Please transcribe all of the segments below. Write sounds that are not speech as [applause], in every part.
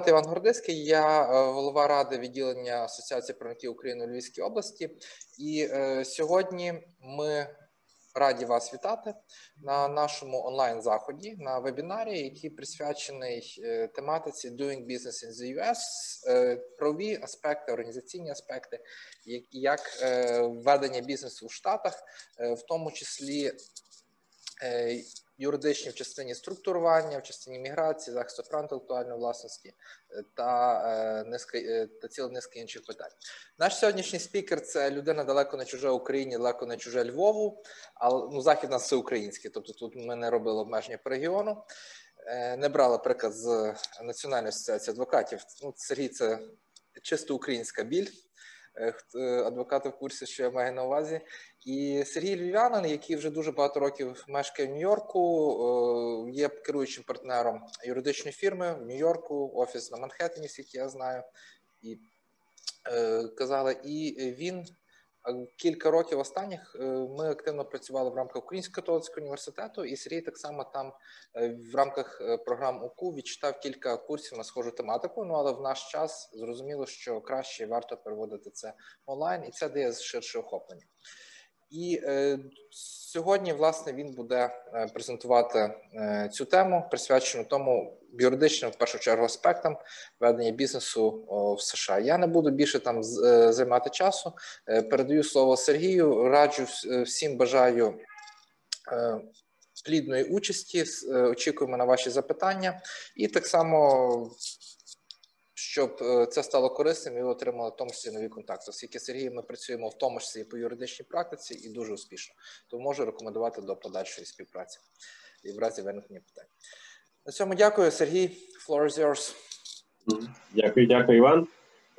Звати Іван Гордиський, я голова ради відділення Асоціації правників України у Львівській області. І сьогодні ми раді вас вітати на нашому онлайн-заході на вебінарі, який присвячений тематиці Doing Business in the US, правові аспекти, організаційні аспекти, як ведення бізнесу в Штатах, в тому числі юридичні в частині структурування, в частині міграції, захисту прав інтелектуальної власності та е, низка е, та ціла низка інших питань. Наш сьогоднішній спікер це людина далеко не чужа Україні, далеко не чуже Львову, але ну захід нас український, тобто тут ми не робили обмеження по регіону. Е, не брали приклад з Національної асоціації адвокатів. Ну, Сергій це чисто українська біль. Е, е, адвокати в курсі, що я маю на увазі. І Сергій Львів'янин, який вже дуже багато років мешкає в Нью-Йорку, е, є керуючим партнером юридичної фірми в Нью-Йорку, офіс на Манхеттені, скільки я знаю, і казали, і він Кілька років останніх е, ми активно працювали в рамках Українського католицького університету, і Сергій так само там е, в рамках е, програм УКУ відчитав кілька курсів на схожу тематику. Ну але в наш час зрозуміло, що краще варто переводити це онлайн, і це дає ширше охоплення. І е, сьогодні, власне, він буде презентувати е, цю тему, присвячену тому юридичним в першу чергу аспектам ведення бізнесу о, в США. Я не буду більше там е, займати часу. Е, передаю слово Сергію. Раджу е, всім бажаю. Е, Плідної участі очікуємо на ваші запитання, і так само щоб е, це стало корисним і отримали в тому числі нові контакти. Оскільки Сергій, ми працюємо в тому числі по юридичній практиці і дуже успішно, тому можу рекомендувати до подальшої співпраці і в разі виникнення питань. На цьому дякую, Сергій. Floor is yours. Дякую, дякую, Іван.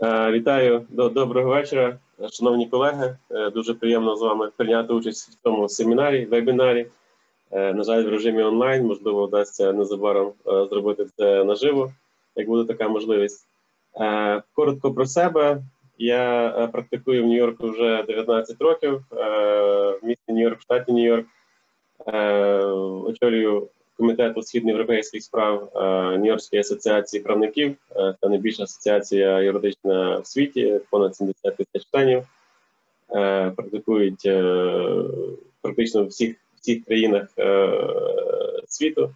Е, вітаю до доброго вечора, шановні колеги. Е, дуже приємно з вами прийняти участь в цьому семінарі, вебінарі. На жаль, в режимі онлайн можливо вдасться незабаром зробити це наживо, як буде така можливість. Е, коротко про себе. Я е, практикую в Нью-Йорку вже 19 років е, в місті Нью-Йорк, в штаті Нью-Йорк. Очолюю комітету східноєвропейських справ Нью-Йоркської асоціації правників. Це найбільша асоціація юридична в світі, понад 70 тисяч членів. Практикують практично в всіх всіх країнах світу.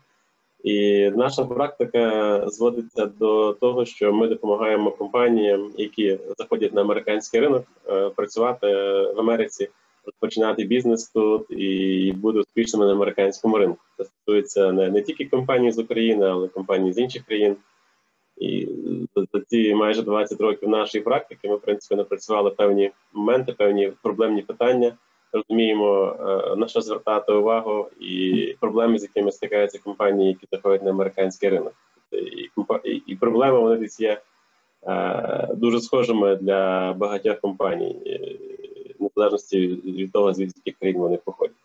І наша практика зводиться до того, що ми допомагаємо компаніям, які заходять на американський ринок, е, працювати в Америці, розпочинати бізнес тут і бути успішними на американському ринку. Це стосується не, не тільки компаній з України, але й компаній з інших країн. І за ці майже 20 років нашої практики ми в принципі напрацювали певні моменти, певні проблемні питання розуміємо е, на що звертати увагу, і проблеми, з якими стикаються компанії, які заходять на американський ринок, і і, проблеми вони десь є е, дуже схожими для багатьох компаній, незалежності від того, звідки яких країн вони походять.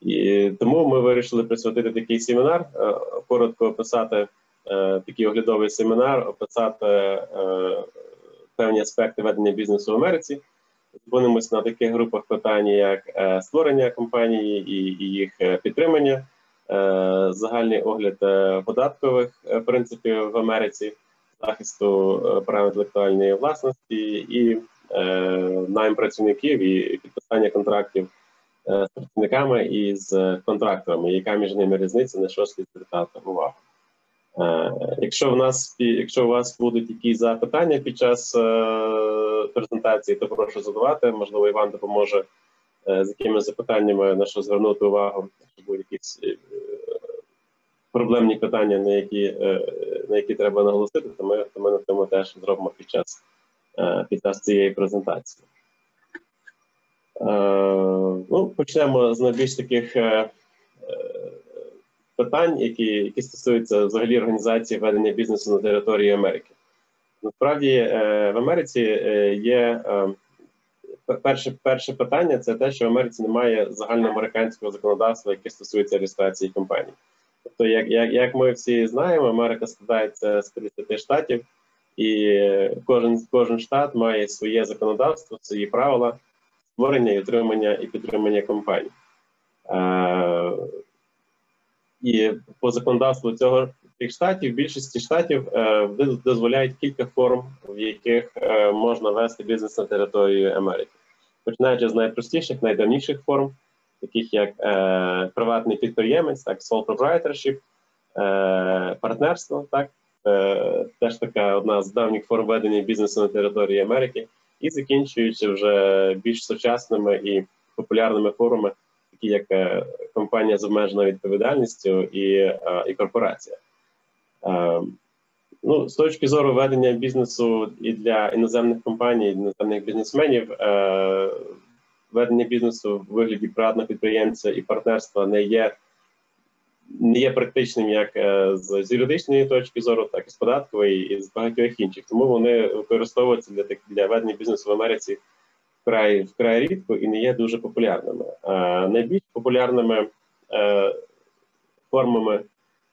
І тому ми вирішили присвятити такий семінар, е, коротко описати такий оглядовий семінар, описати певні аспекти ведення бізнесу в Америці зупинимося на таких групах питань, як е, створення компанії і їх е, підтримання, е, загальний огляд податкових принципів в Америці, захисту прав інтелектуальної власності і найм працівників і підписання контрактів з працівниками і з контракторами, яка між ними різниця, на що слід звертати увагу. Е, якщо в нас якщо у вас будуть якісь запитання під час е, презентації, то прошу задавати. Можливо, Іван допоможе е, з якими запитаннями на що звернути увагу, якщо будуть якісь проблемні питання, на які на які треба наголосити, то ми то ми на цьому теж зробимо під час під час цієї презентації. Ну, Почнемо з найбільш таких питань, які які стосуються взагалі організації ведення бізнесу на території Америки. Насправді е, в Америці е, є е, перше перше питання це те, що в Америці немає загальноамериканського законодавства, яке стосується реєстрації компаній. Тобто, як як, як ми всі знаємо, Америка складається з 50 штатів, і кожен кожен штат має своє законодавство, свої правила створення і утримання і підтримання компаній. І по законодавству цього тих штатів, більшості штатів е, дозволяють кілька форм, в яких е, можна вести бізнес на території Америки, починаючи з найпростіших, найдавніших форм, таких як е, приватний підприємець, так sole proprietorship, е, партнерство, так е, теж така одна з давніх форм ведення бізнесу на території Америки, і закінчуючи вже більш сучасними і популярними формами, такі як е, компанія з обмеженою відповідальністю і, е, і корпорація. Е, ну, з точки зору ведення бізнесу і для іноземних компаній, і іноземних бізнесменів, ведення бізнесу в вигляді приватного підприємця і партнерства не є не є практичним як з, з юридичної точки зору, так і з податкової, і з багатьох інших. Тому вони використовуються для для ведення бізнесу в Америці вкрай вкрай рідко і не є дуже популярними. Е, найбільш популярними е, формами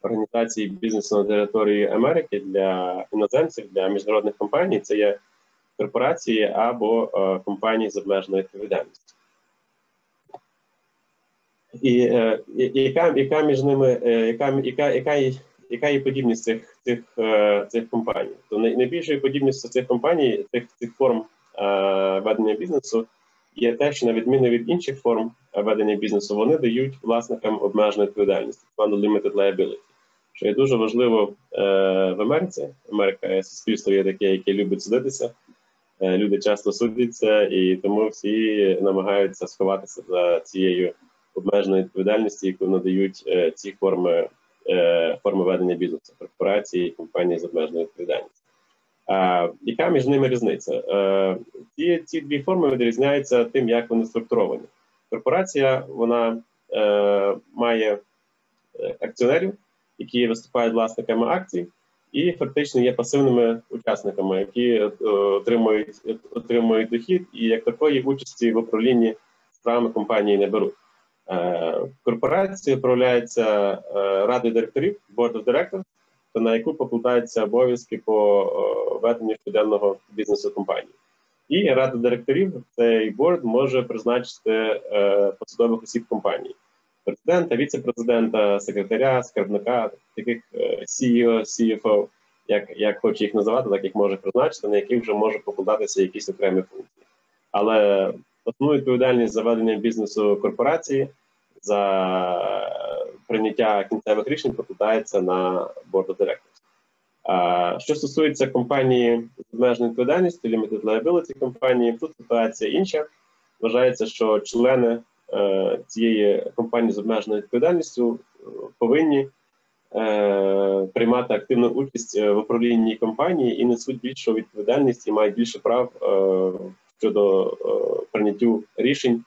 організації бізнесу на території Америки для іноземців, для міжнародних компаній це є корпорації або е, компанії з обмеженою відповідальністю. І е, яка яка між ними, яка яка, яка, яка є подібність цих цих, цих компаній? То найбільшою подібністю цих компаній, цих цих форм ведення бізнесу є те, що на відміну від інших форм ведення бізнесу, вони дають власникам обмежену відповідальність, limited liability що є дуже важливо е, в Америці. Америка суспільство є таке, яке любить судитися. Е, люди часто судяться, і тому всі намагаються сховатися за цією обмеженою відповідальністю, яку надають е, ці форми е, форми ведення бізнесу, корпорації, компанії з обмеженою відповідальністю. А яка між ними різниця? Е, ці ці дві форми відрізняються тим, як вони структуровані. Корпорація вона е, має е, акціонерів, які виступають власниками акцій, і фактично є пасивними учасниками, які е, отримують отримують дохід, і як такої участі в управлінні справами компанії не беруть. Е, корпорація управляється е, радою директорів, Board of Directors, на яку покладаються обов'язки по веденню щоденного бізнесу компанії. І рада директорів цей борд може призначити посадових осіб компанії президента, віце-президента, секретаря, скарбника, таких е, CEO, CFO, як як хоче їх називати, так їх може призначити, на яких вже може покладатися якісь окремі функції. Але основну відповідальність за ведення бізнесу корпорації за прийняття кінцевих рішень покладається на борду А Що стосується компанії з обмеженою відповідальністю, Limited Liability компанії, тут ситуація інша. Вважається, що члени Е, цієї компанії з обмеженою відповідальністю е, повинні е, приймати активну участь в управлінні компанії і несуть більшу відповідальність і мають більше прав щодо прийняттю рішень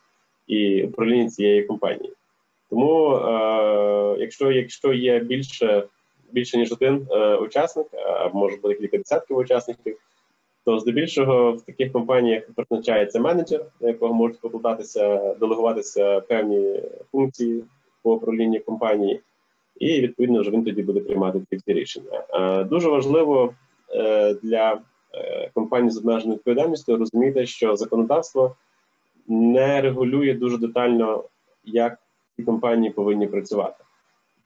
і управління цієї компанії. Тому, якщо якщо є більше більше ніж один учасник, а може бути кілька десятків учасників то здебільшого в таких компаніях призначається менеджер, на якого можуть покладатися, делегуватися певні функції по управлінні компанії, і відповідно вже він тоді буде приймати ці рішення. Дуже важливо е, для е, компаній з обмеженою відповідальністю розуміти, що законодавство не регулює дуже детально, як ці компанії повинні працювати.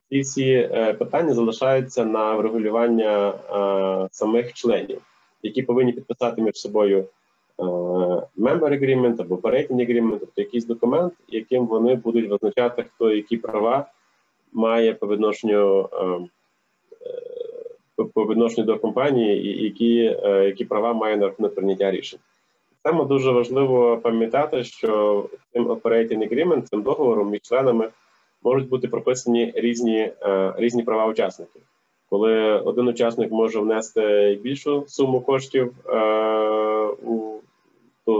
Ці всі е, питання залишаються на врегулювання самих членів які повинні підписати між собою е, member agreement або operating agreement, тобто якийсь документ, яким вони будуть визначати, хто які права має по відношенню е, е, по відношенню до компанії, і які які права має на рахунок прийняття рішень. Саме дуже важливо пам'ятати, що цим operating agreement, цим договором між членами можуть бути прописані різні різні права учасників коли один учасник може внести більшу суму коштів е, у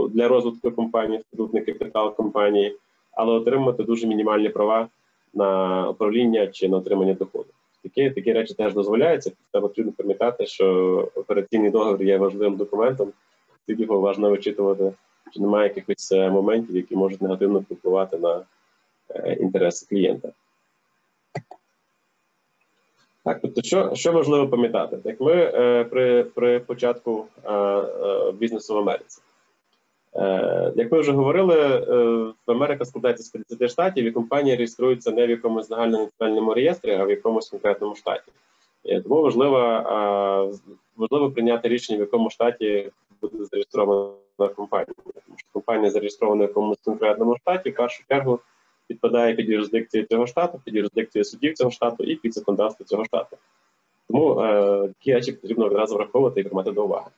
для розвитку компанії, статутний капітал компанії, але отримати дуже мінімальні права на управління чи на отримання доходу. Такі такі речі теж дозволяються. Треба потрібно пам'ятати, що операційний договір є важливим документом, тоді важливо вичитувати, чи немає якихось е, моментів, які можуть негативно впливати на е, інтереси клієнта. Так, тобто, що що важливо пам'ятати, як ми е, при при початку е, е, бізнесу в Америці, е, як ми вже говорили, е, Америка складається з 50 штатів, і компанія реєструється не в якомусь загальнонаціональному реєстрі, а в якомусь конкретному штаті. Тому важливо важливо прийняти рішення, в якому штаті буде зареєстрована компанія. Тому що компанія зареєстрована в якомусь конкретному штаті, в першу чергу підпадає під юрисдикцію цього штату, під юрисдикцію судів цього штату і під законодавство цього штату. Тому е, такі речі потрібно одразу враховувати і приймати до уваги.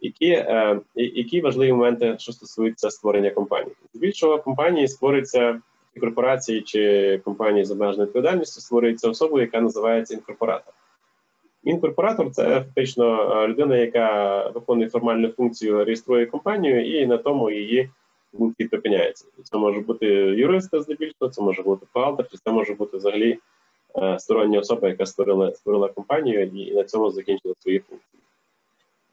Які е, які важливі моменти, що стосуються створення компанії? Здебільшого компанії створюються корпорації чи компанії з обмеженою відповідальністю, створюється особою, яка називається інкорпоратор. Інкорпоратор це фактично е, людина, яка виконує формальну функцію, реєструє компанію, і на тому її функції припиняється. Це може бути юрист здебільшого, це може бути бухгалтер, чи це може бути взагалі е, стороння особа, яка створила створила компанію і на цьому закінчила свої функції.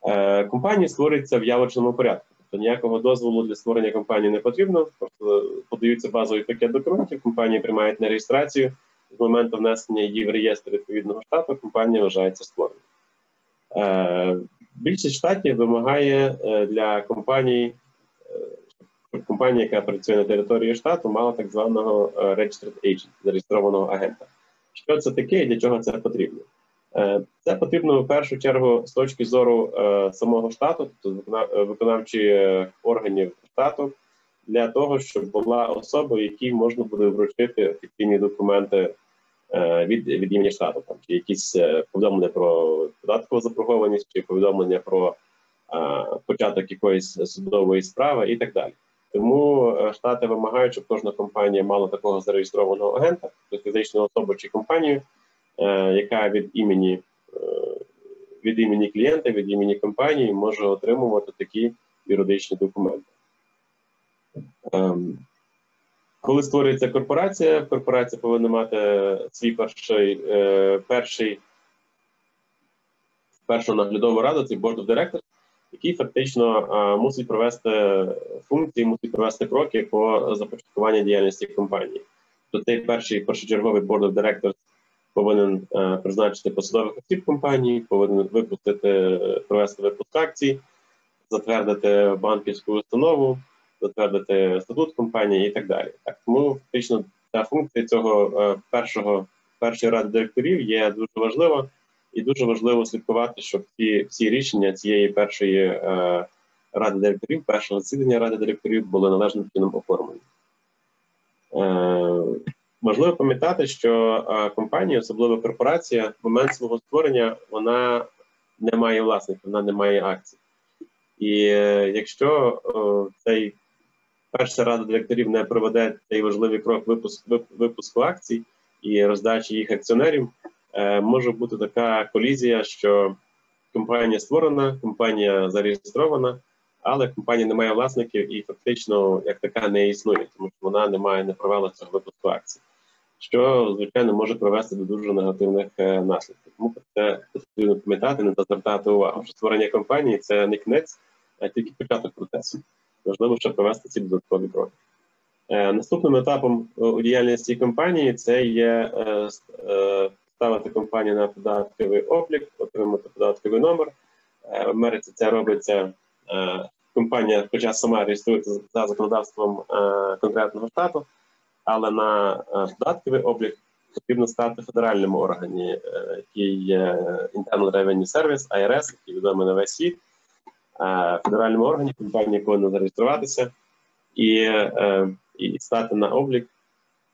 Е, компанії створюються в явочному порядку. Тобто ніякого дозволу для створення компанії не потрібно. Просто подаються базовий пакет документів, компанії приймають на реєстрацію. З моменту внесення її в реєстр відповідного штату компанія вважається створеною. Е, більшість штатів вимагає е, для компанії, щоб компанія, яка працює на території штату, мала так званого registered agent, зареєстрованого агента. Що це таке і для чого це потрібно? Е, це потрібно в першу чергу з точки зору е, самого штату, тобто е, виконавчих органів штату, для того, щоб була особа, якій можна буде вручити офіційні документи від від імені штату, там чи якісь повідомлення про податкову заборгованість, чи повідомлення про початок якоїсь судової справи і так далі. Тому штати вимагають, щоб кожна компанія мала такого зареєстрованого агента, тобто фізичну особу чи компанію. Е, яка від імені е, від імені клієнта, від імені компанії може отримувати такі юридичні документи. Ем, коли створюється корпорація, корпорація повинна мати свій перший е, перший першу наглядову раду, цей Board of Directors, який фактично мусить провести функції, мусить провести кроки по започаткуванню діяльності компанії. То цей перший першочерговий Board of Directors повинен е, призначити посадових осіб компанії, повинен випустити, провести випуск акцій, затвердити банківську установу, затвердити статут компанії і так далі. Так тому фактично та функція цього е, першого першої ради директорів є дуже важлива, і дуже важливо слідкувати, щоб ці всі рішення цієї першої е, ради директорів, першого засідання ради директорів були належним чином оформлені. Е, Важливо пам'ятати, що компанія, особливо корпорація, в момент свого створення вона не має власників, вона не має акцій. І е, якщо цей перша рада директорів не проведе цей важливий крок випуск, випуску акцій і роздачі їх акціонерів, е, може бути така колізія, що компанія створена, компанія зареєстрована, але компанія не має власників і фактично як така не існує, тому що вона не має не провела цього випуску акцій що звичайно може привести до дуже негативних е, наслідків. Тому це потрібно пам'ятати, не звертати увагу. що Створення компанії це не кінець, а тільки початок процесу. Важливо, щоб провести ці додаткові кроки. Е, наступним етапом у діяльності компанії це є е, ставити компанію на податковий облік, отримати податковий номер. В Америці це робиться компанія, хоча сама реєструється за законодавством конкретного штату але на е, податковий облік потрібно стати федеральному органі, е, який є Internal Revenue Service, IRS, який відомий на весь світ. Е, федеральному органі компанія повинна зареєструватися і і стати на облік,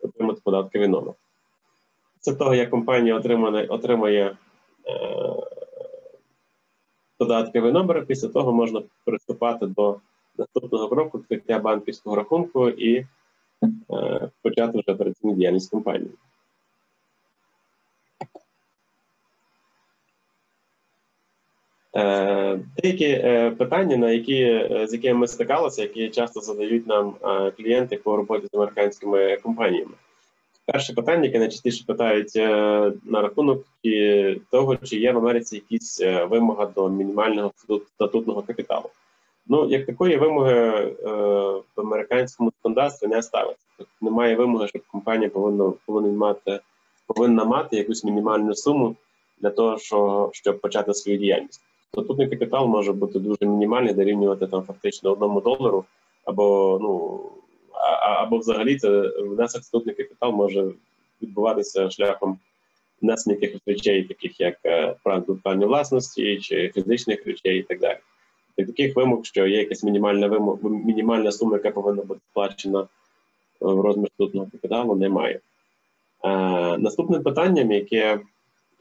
отримати податковий номер. Це того, як компанія отримає, отримає податковий номер, після того можна приступати до наступного кроку відкриття банківського рахунку і Е, почати вже операційну діяльність компанії. Деякі е, питання, на які з якими ми стикалися, які часто задають нам клієнти по роботі з американськими компаніями. Перше питання, яке найчастіше питають на рахунок того, чи є в Америці якісь вимога до мінімального статутного капіталу. Ну, як такої вимоги е, в американському законодавстві не ставиться. Тобто немає вимоги, щоб компанія повинна повинна мати повинна мати якусь мінімальну суму для того, щоб почати свою діяльність. Статутний капітал може бути дуже мінімальний, дорівнювати там фактично одному долару, або ну або взагалі це внесок статутний капітал може відбуватися шляхом внесення якихось речей, таких як е, інтелектуальної власності чи фізичних речей, і так далі. І таких вимог, що є якась мінімальна вимог, мінімальна сума, яка повинна бути сплачена в розмір статутного капіталу, немає. Е, наступним питанням, яке е,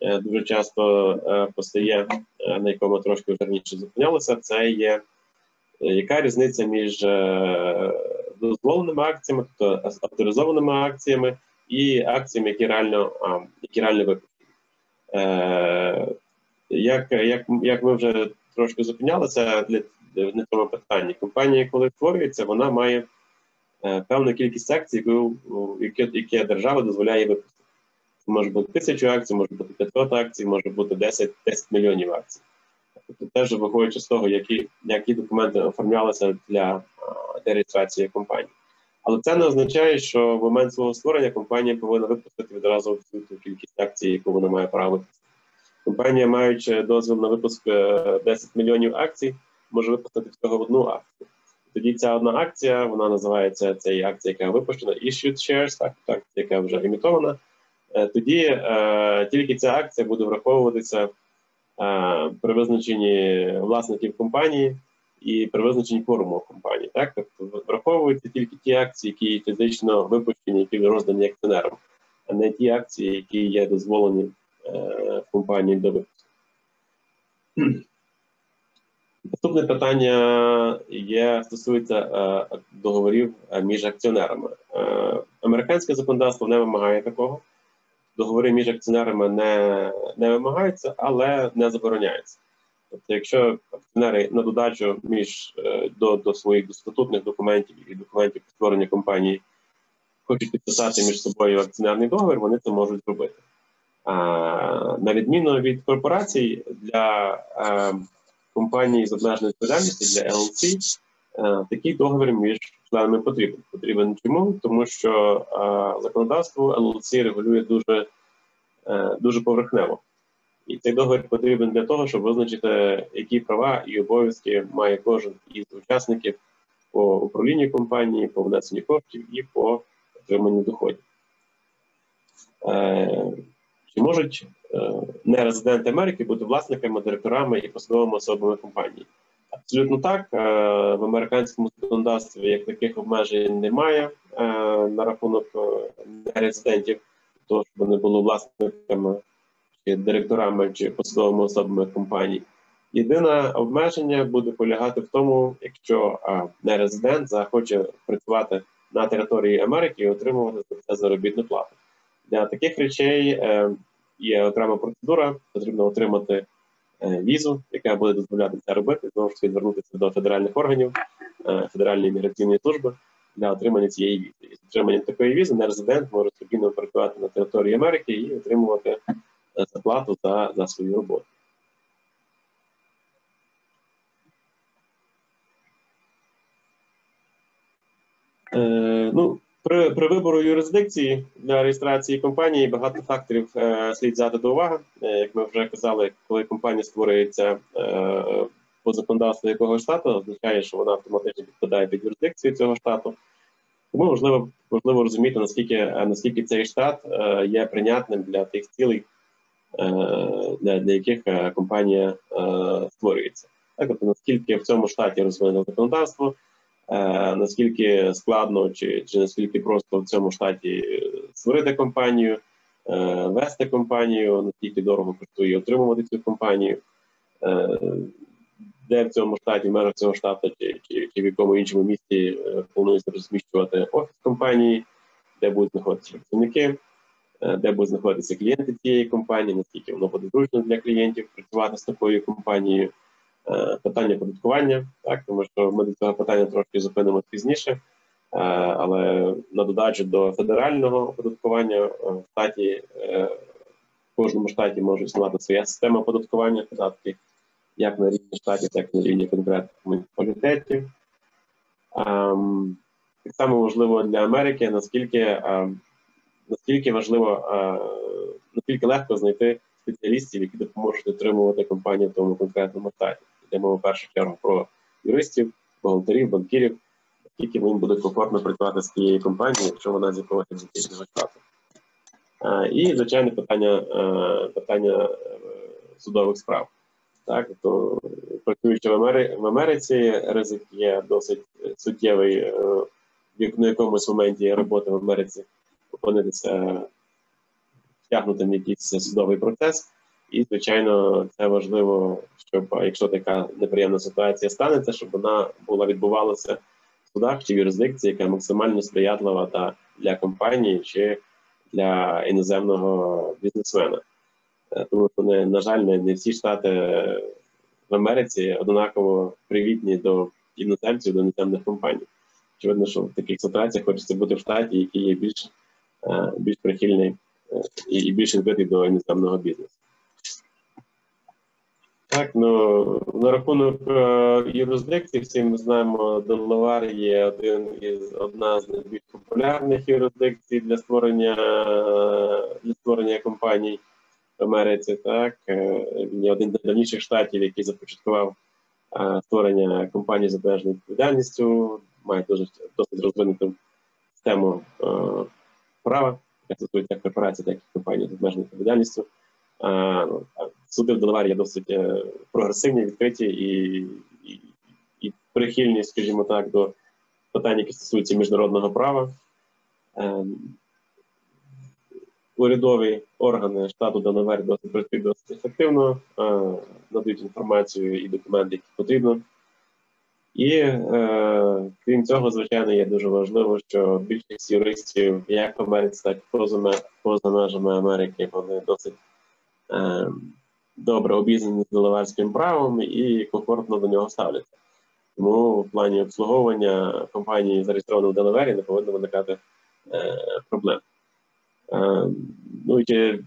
дуже часто е, постає, е, на якому трошки вже раніше зупинялося, це є е, яка різниця між е, дозволеними акціями, тобто авторизованими акціями і акціями, які реально які реально випущені. Е, як, як, як ми вже трошки зупинялися для на цьому питанні, компанія, коли створюється, вона має е, певну кількість акцій, яку яке, яке держава дозволяє випустити. Це може бути тисячу акцій, може бути 500 акцій, може бути 10 10 мільйонів акцій. Тобто, теж виходячи з того, які які документи оформлялися для, для реєстрації компанії. Але це не означає, що в момент свого створення компанія повинна випустити відразу всю ту кількість акцій, яку вона має право випустити. Компанія, маючи дозвіл на випуск 10 е, мільйонів акцій, може випустити всього одну акцію. Тоді ця одна акція, вона називається це акція, яка випущена, issued shares, так, так яка вже імітована. Е, тоді е, тільки ця акція буде враховуватися е, при визначенні власників компанії і при визначенні форуму компанії. Так, тобто враховуються тільки ті акції, які фізично випущені, які роздані акціонерам, а не ті акції, які є дозволені в компанії до випуску. Наступне питання є стосується е, договорів між акціонерами. Е, американське законодавство не вимагає такого. Договори між акціонерами не не вимагаються, але не забороняються. Тобто, якщо акціонери на додачу між е, до до своїх статутних документів і документів створення компанії хочуть підписати між собою акціонерний договір, вони це можуть зробити. А, На відміну від корпорацій для а, е, компаній з обмеженою відповідальністю для LLC, такий договір між членами потрібен. Потрібен чому? Тому що а, законодавство LLC регулює дуже, а, дуже поверхнево. І цей договір потрібен для того, щоб визначити, які права і обов'язки має кожен із учасників по управлінню компанії, по внесенню коштів і по отриманню доходів. Е, чи можуть е, нерезиденти Америки бути власниками, директорами і посадовими особами компанії? Абсолютно так. Е, в американському законодавстві як таких обмежень немає на рахунок нерезидентів, того, щоб вони були власниками чи директорами чи посадовими особами компаній. Єдине обмеження буде полягати в тому, якщо не резидент захоче працювати на території Америки і отримувати за це заробітну плату. Для таких речей е, є окрема процедура, потрібно отримати е, візу, яка буде дозволяти це робити, знову ж таки звернутися до федеральних органів е, Федеральної міграційної служби для отримання цієї візи. І з отриманням такої візи нерезидент може спокійно працювати на території Америки і отримувати зарплату за, за свою роботу. Е, ну, При при вибору юрисдикції для реєстрації компанії багато факторів е, слід взяти до уваги. Е, як ми вже казали, коли компанія створюється е, по законодавству якого штату, означає, що вона автоматично підпадає під юрисдикцію цього штату. Тому важливо важливо розуміти, наскільки наскільки цей штат е, є прийнятним для тих цілей, Е, для для яких е, компанія е, створюється. Так, тобто наскільки в цьому штаті розвинено законодавство, наскільки складно чи чи наскільки просто в цьому штаті створити компанію, вести компанію, наскільки дорого коштує отримувати цю компанію, де в цьому штаті, в межах цього штату, чи, чи, чи в якому іншому місті планується розміщувати офіс компанії, де будуть знаходитися працівники. Е, де будуть знаходитися клієнти цієї компанії, наскільки воно буде зручно для клієнтів працювати з такою компанією. Е, питання податкування, так тому що ми до цього питання трошки зупинимо пізніше, е, але на додачу до федерального оподаткування в штаті в кожному штаті може існувати своя система оподаткування податки, як на рівні штатів, так і на рівні конкретних муніципалітетів. Ем, так само важливо для Америки, наскільки наскільки важливо, наскільки легко знайти спеціалістів, які допоможуть отримувати компанію в тому конкретному штаті. Йдемо в першу чергу про юристів, бухгалтерів, банкірів, наскільки їм буде комфортно працювати з тією компанією, якщо вона з якогось екзотичного штату. І звичайне питання питання судових справ. Так, то працюючи в Америці, в Америці, ризик є досить суттєвий в якомусь моменті роботи в Америці опинитися втягнути в якийсь судовий процес. І, звичайно, це важливо, щоб якщо така неприємна ситуація станеться, щоб вона була відбувалася в судах чи в юрисдикції, яка максимально сприятлива та для компанії чи для іноземного бізнесмена. Е, тому що на жаль, не, не всі штати в Америці однаково привітні до іноземців, до іноземних компаній. Очевидно, що в таких ситуаціях хочеться бути в штаті, який є більш е, більш прихильний е, і більш відбитий до іноземного бізнесу. Так, ну на рахунок е, юрисдикції, всі ми знаємо, Делавар є один із одна з найбільш популярних юрисдикцій для створення для створення компаній в Америці. Так він є один з давніших штатів, який започаткував створення компаній з обмеженою відповідальністю мають дуже досить розвинуту систему е, права, яка стосується як корпорацій, так і компаній з обмеженою відповідальністю. Е, суди в Делаварі є досить е, прогресивні, відкриті і, і, і прихильні, скажімо так, до питань, які стосуються міжнародного права. Е, урядові органи штату Делавер досить працюють досить ефективно, надають інформацію і документи, які потрібно. І е, крім цього, звичайно, є дуже важливо, що більшість юристів, як в Америці, так і поза, межами Америки, вони досить добре обізнані з делаварським правом і комфортно до нього ставляться. Тому в плані обслуговування компанії, зареєстрованої в Делавері, не повинно виникати е, проблем. Е, ну і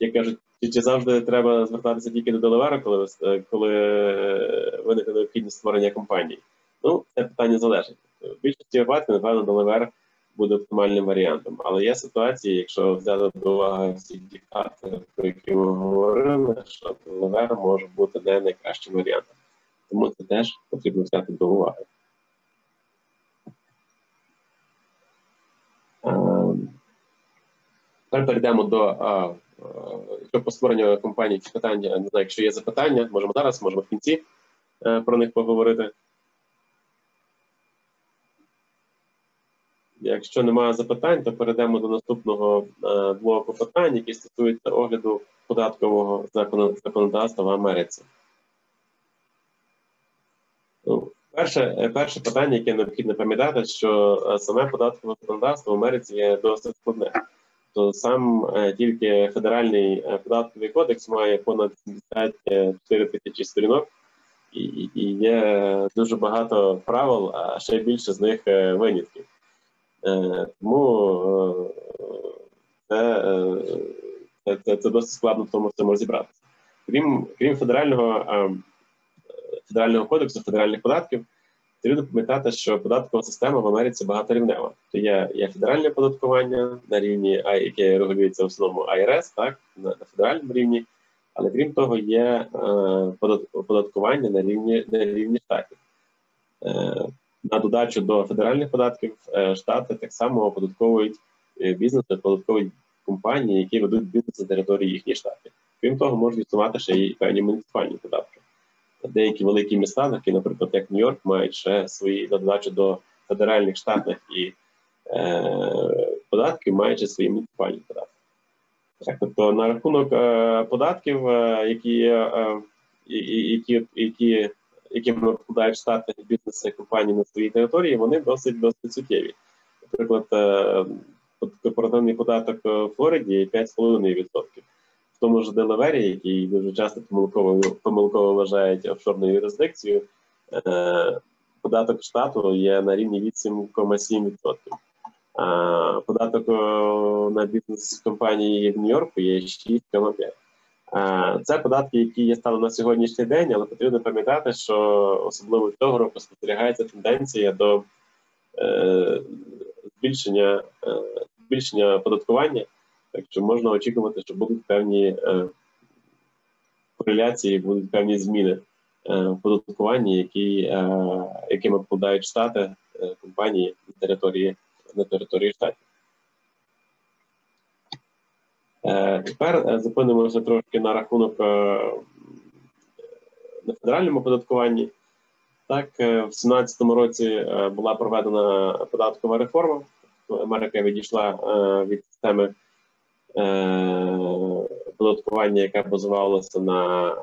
як кажуть, чи, чи завжди треба звертатися тільки до Делавера, коли е, коли е, виникне необхідність створення компанії? Ну, це питання залежить. В більшості випадків, напевно, Делавер буде оптимальним варіантом. Але є ситуації, якщо взяти до уваги всі диктати, про які ми говорили, що Делавер може бути не найкращим варіантом. Тому це теж потрібно взяти до уваги. Ем, тепер перейдемо до Якщо по створенню компанії ці питання, не знаю, якщо є запитання, можемо зараз, можемо в кінці е, про них поговорити. Якщо немає запитань, то перейдемо до наступного е, блоку питань, який стосується огляду податкового законодавства в Америці. Ну, перше е, перше питання, яке необхідно пам'ятати, що саме податкове законодавство в Америці є досить складне то сам е, тільки федеральний е, податковий кодекс має понад 74 тисячі сторінок, і, є дуже багато правил, а ще більше з них е, винятків. Тому це, це, це, це досить складно в тому цьому розібратися. Крім крім федерального федерального кодексу, федеральних податків. Потрібно пам'ятати, що податкова система в Америці багаторівнева. То є є федеральне податкування на рівні, яке регулюється в основному АРС, так на, на федеральному рівні, але крім того, є е, податкування на рівні на рівні штатів. На додачу до федеральних податків е, штати так само оподатковують е, бізнес, оподатковують компанії, які ведуть бізнес на території їхніх штатів. Крім того, можуть існувати ще й певні муніципальні податки деякі великі міста, такі, наприклад, як Нью-Йорк, мають ще свої додачі до федеральних штатних і е, податків, маючи свої муніципальні податки. Так, тобто на рахунок е, податків, е, які е, які, які, якими вкладають штати бізнеси компанії на своїй території, вони досить досить суттєві. Наприклад, е, корпоративний податок в Флориді 5,5% в тому ж Делавері, який дуже часто помилково помилково вважають офшорною юрисдикцією, е, податок штату є на рівні 8,7%. А податок на бізнес компанії в Нью-Йорку є 6,5%. Це податки, які є стали на сьогоднішній день, але потрібно пам'ятати, що особливо цього року спостерігається тенденція до е, збільшення е, збільшення податкування так що можна очікувати, що будуть певні е, кореляції, будуть певні зміни е, в податкуванні, які, е, якими вкладають штати е, компанії на території на території штатів. Тепер зупинимося трошки на рахунок на федеральному податкуванні. Так, в 2017 році була проведена податкова реформа. Америка відійшла від системи податкування, яке базувалося на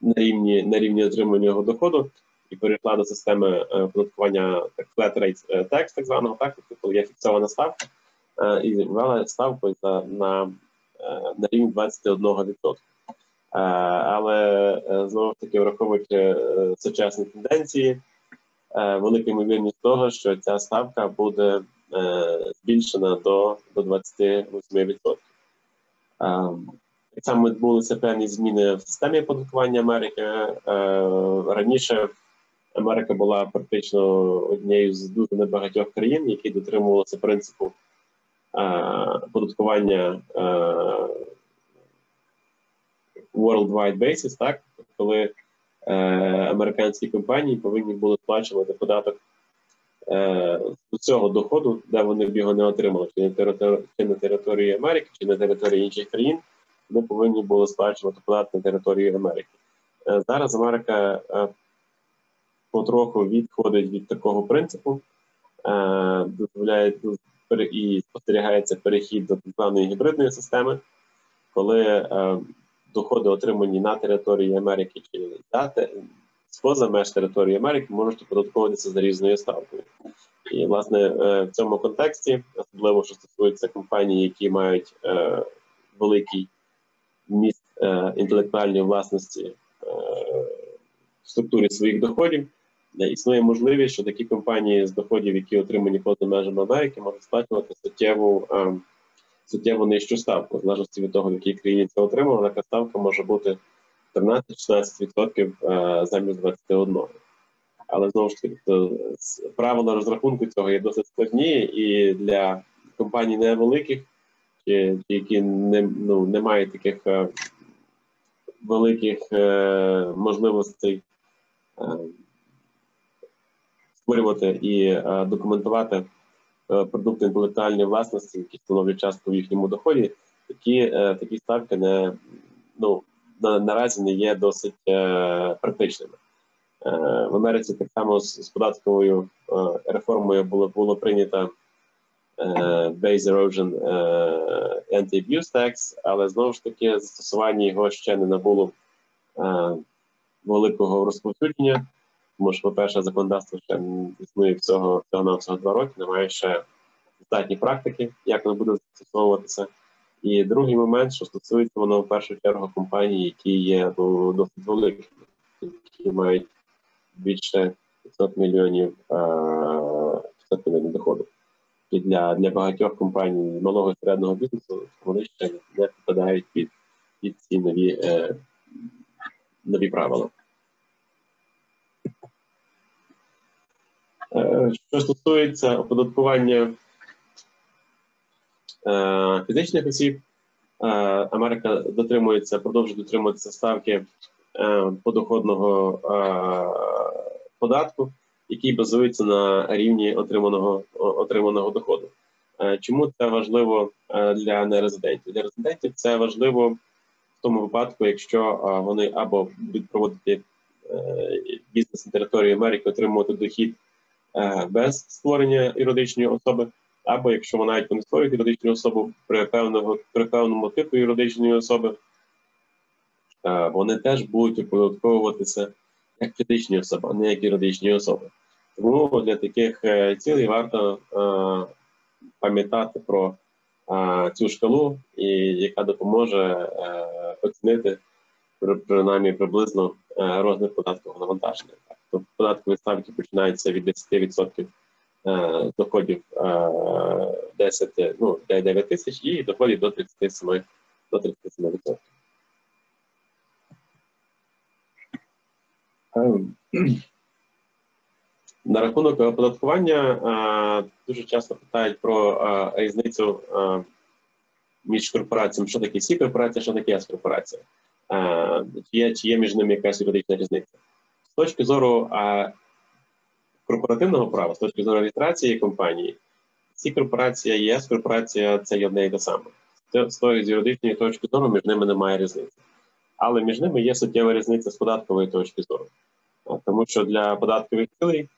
на рівні на рівні отримання його доходу, і перейшла до системи податкування так, flat rate tax, так званого, так, тобто є фіксована ставка, і ввела ставку за на, на рівні 21%. Але знову ж таки, враховуючи сучасні тенденції, велика ймовірність того, що ця ставка буде збільшена до до 28%. Так само відбулися певні зміни в системі оподаткування Америки. Раніше Америка була практично однією з дуже небагатьох країн, які дотримувалися принципу податкування worldwide basis, так коли американські компанії повинні були сплачувати податок до цього доходу, де вони б його не отримали, чи на території, чи на території Америки, чи на території інших країн, вони повинні були сплачувати податок на території Америки. Зараз Америка потроху відходить від такого принципу, дозволяє і спостерігається перехід до так званої гібридної системи, коли доходи, отримані на території Америки чи поза меж території Америки, можуть оподатковуватися за різною ставкою. І, власне, в цьому контексті, особливо що стосується компаній, які мають е, великий міст е, інтелектуальної власності е, в структурі своїх доходів, існує можливість, що такі компанії з доходів, які отримані поза межами Америки, можуть сплачувати суттєву суттєво нижчу ставку, в залежності від того, в якій країні це отримали, така ставка може бути 13-16% замість 21%. Але знову ж таки, правила розрахунку цього є досить складні, і для компаній невеликих, які не ну, не мають таких е, великих е, можливостей е, створювати і е, документувати е, продукти інтелектуальної власності, які становлять частку в їхньому доході, такі е, такі ставки не ну на, наразі не є досить практичними. В Америці так само з, з податковою реформою було було прийнято Base Erosion Anti-Abuse Tax, але знову ж таки застосування його ще не набуло великого розповсюдження, тому що, по-перше, законодавство ще існує всього всього на всього два роки, немає ще достатні практики, як воно буде застосовуватися. І другий момент, що стосується воно в першу чергу компаній, які є ну, досить великими, які мають більше 500 мільйонів 500 мільйонів доходу. І для для багатьох компаній малого і середнього бізнесу вони ще не підпадають під під ці нові е, нові правила. Що стосується оподаткування е, фізичних осіб, е, Америка дотримується, продовжує дотримуватися ставки е, подоходного е, податку, який базується на рівні отриманого отриманого доходу. Е, чому це важливо е, для нерезидентів? Для резидентів це важливо в тому випадку, якщо е, вони або будуть проводити бізнес на території Америки, отримувати дохід без створення юридичної особи, або якщо вона навіть не створює юридичну особу при певного при певному типу юридичної особи, вони теж будуть оподатковуватися як фізичні особи, а не як юридичні особи. Тому для таких е, цілей варто е, пам'ятати про е, цю шкалу, яка допоможе оцінити принаймні приблизно розмір податкового навантаження. Тобто податкові ставки починаються від 10% доходів 10, ну, 9 тисяч і доходів до 37%. До 37%. [clears throat] На рахунок оподаткування дуже часто питають про різницю між корпораціями, що таке сі корпорація, що таке С корпорація, чи є, чи є між ними якась юридична різниця. Точки зору корпоративного права, з точки зору реєстрації компанії, Ці корпорація і С корпорація це одне і те саме. З тої з юридичної точки зору між ними немає різниці. Але між ними є суттєва різниця з податкової точки зору. Тому що для податкових цілей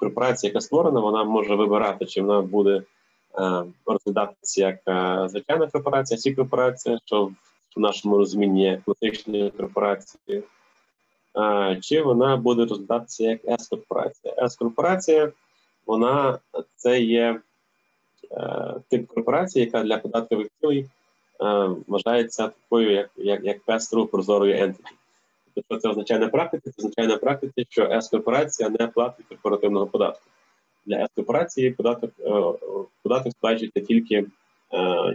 корпорація, яка створена, вона може вибирати, чи вона буде е, розглядатися як е, звичайна корпорація, сі корпорація, що в нашому розумінні є класичною корпорацією, чи вона буде розглядатися як С-корпорація. С-корпорація, вона це є е, тип корпорації, яка для податкових цілей е, вважається такою, як як, як пестрою прозорою ентиті. Тобто це означає на практиці, це означає на практиці, що С-корпорація не платить корпоративного податку. Для С-корпорації податок е, податок сплачується тільки е,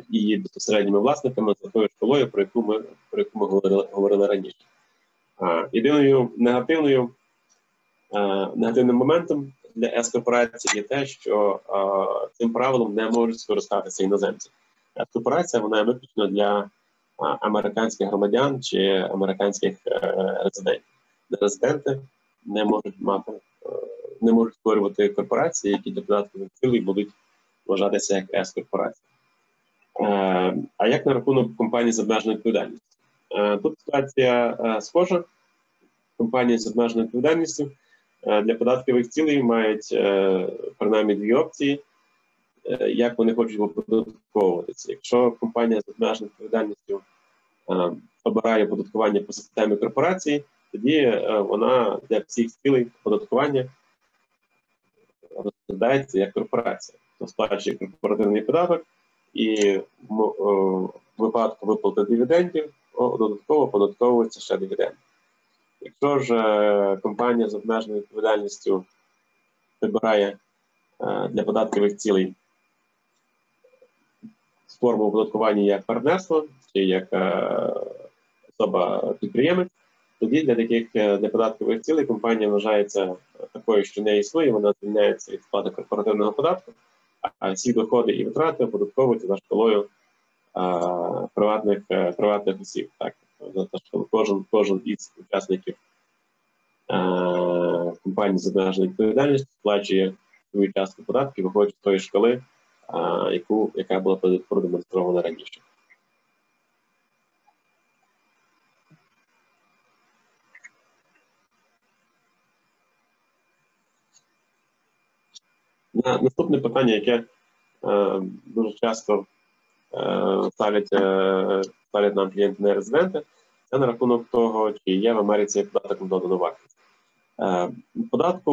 її безпосередніми власниками за тою школою, про яку ми про яку ми говорили, говорили раніше. Єдиною негативною е, негативним моментом для С-корпорації є те, що цим правилом не можуть скористатися іноземці. С-корпорація вона виключно для американських громадян чи американських е, резидентів. Резиденти не можуть мати, е, не можуть створювати корпорації, які для податкових цілей будуть вважатися як С-корпорації. Е, а як на рахунок компаній з обмеженою відповідальністю? Тут ситуація схожа. Компанії з обмеженою відповідальністю для податкових цілей мають принаймні дві опції. Як вони хочуть оподатковуватися. Якщо компанія з обмеженою відповідальністю Е, обирає оподаткування по системі корпорації, тоді е, вона для всіх цілей оподаткування розглядається як корпорація, то сплачує корпоративний податок і в випадку виплати дивідендів додатково оподатковується ще дивіденди. Якщо ж е, компанія з обмеженою відповідальністю вибирає для податкових цілей форму оподаткування як партнерство чи як е, особа підприємець, тоді для таких е, для податкових цілей компанія вважається такою, що не існує, вона звільняється від сплати корпоративного податку, а всі доходи і витрати оподатковуються за шкалою приватних приватних осіб. Так, за шкалу кожен кожен із учасників компанії з обмеженою відповідальністю сплачує свою частку податків, виходить з тої шкали, яку яка була продемонстрована раніше. Наступне питання, яке е, дуже часто е, ставлять е, ставлять нам клієнти не резиденти, це на рахунок того, чи є в Америці податок на додану вартість. Е, податку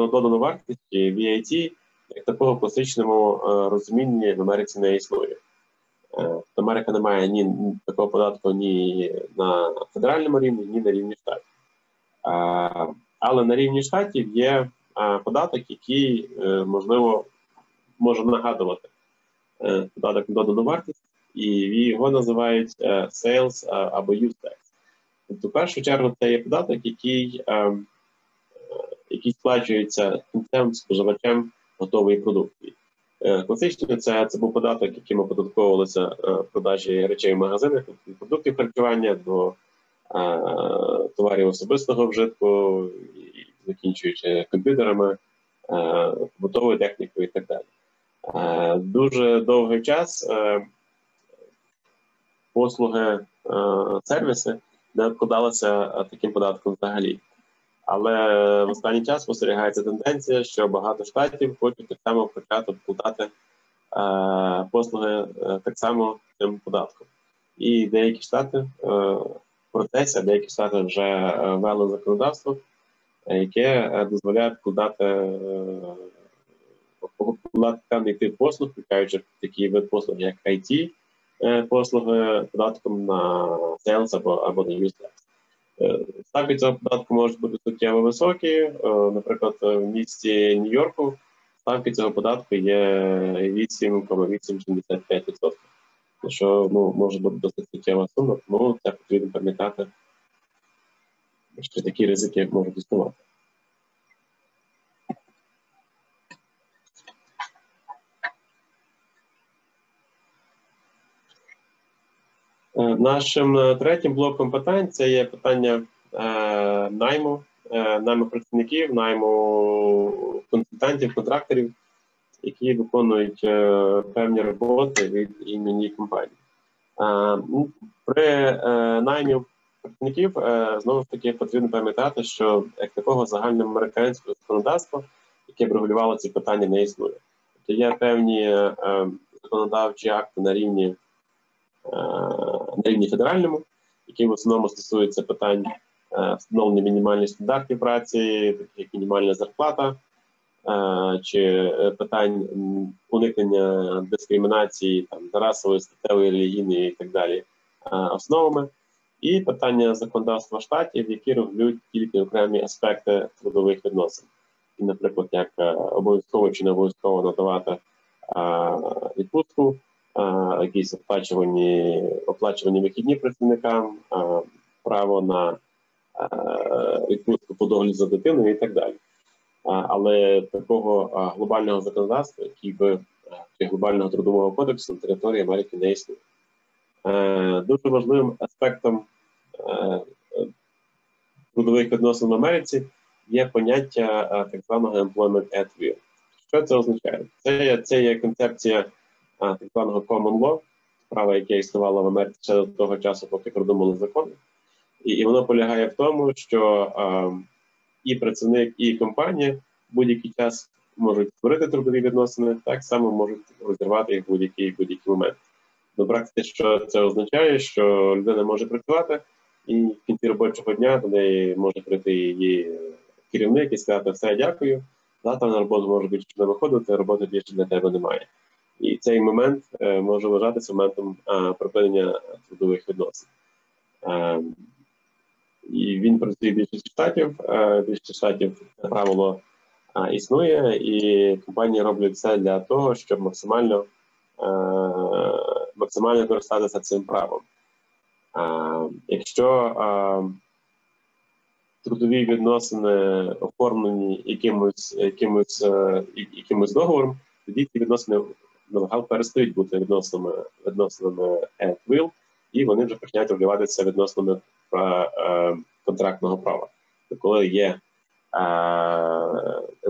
на додану вартість VAT, як такого класичному е, розумінні в Америці не існує. Е, Америка не має ні такого податку ні на федеральному рівні, ні на рівні штатів. Е, але на рівні штатів є податок, який е, можливо може нагадувати е, податок на додану вартість, і його називають е, sales або use tax. Тобто, в першу чергу, це є податок, який який сплачується кінцем споживачем готової продукції. Класично це це був податок, яким оподатковувалися продажі речей в магазинах продуктів харчування до товарів особистого вжитку закінчуючи комп'ютерами, побутовою технікою і так далі. Дуже довгий час послуги сервіси не обкладалися таким податком взагалі. Але в останній час спостерігається тенденція, що багато штатів хочуть так само почати обкладати послуги так само цим податком. І деякі штати в процесі, деякі штати вже ввели законодавство яке е, дозволяє вкладати певний тип послуг, включаючи такий вид послуг, як IT, е, послуги податком на sales або або на use. Ставки цього податку можуть бути суттєво високі. Е, наприклад, в місті Нью-Йорку ставки цього податку є 8,875%. Що ну, може бути досить суттєва сума, тому це потрібно пам'ятати що такі ризики можуть існувати. Нашим е, третім блоком питань це є питання е, найму, е, найму працівників, найму консультантів, контракторів. які виконують е, певні роботи від імені компанії. Ну, при е, наймі працівників е, знову ж таки потрібно пам'ятати, що як такого загальноамериканського законодавства, яке б регулювало ці питання, не існує. Тобто є певні законодавчі акти на рівні на рівні федеральному, які в основному стосуються питань встановлення мінімальних стандартів праці, таких як мінімальна зарплата. Чи е, питань уникнення дискримінації там расової, статевої, релігійної і так далі основами, і питання законодавства штатів, які регулюють тільки окремі аспекти трудових відносин, і, наприклад, як е, обов'язково чи не обов'язково надавати відпустку, якісь оплачувані оплачувані вихідні працівникам, право на відпустку по догляду за дитиною і так далі але такого глобального законодавства, який би чи глобального трудового кодексу на території Америки не існує. Дуже важливим аспектом трудових відносин в Америці є поняття так званого employment at will. Що це означає? Це це є концепція так званого common law, права, яке існувало в Америці ще до того часу, поки придумали закони, і, і воно полягає в тому, що і працівник, і компанія будь-який час можуть створити трудові відносини, так само можуть розірвати їх в будь-який будь-який момент. До практики, що це означає, що людина може працювати, і в кінці робочого дня до неї може прийти її керівник і сказати все, дякую. Завтра на роботу може більше не виходити, роботи більше для тебе немає. І цей момент е, може вважатися моментом е, припинення трудових відносин. Е, і він працює в більшості штатів. Більшість штатів це правило існує, і компанії роблять все для того, щоб максимально максимально користатися цим правом. Якщо трудові відносини оформлені якимось якимось, якимось договором, тоді ці відносини налегал перестають бути відносинами at will, і вони вже починають вливатися відносинами Е, контрактного права. То коли є е,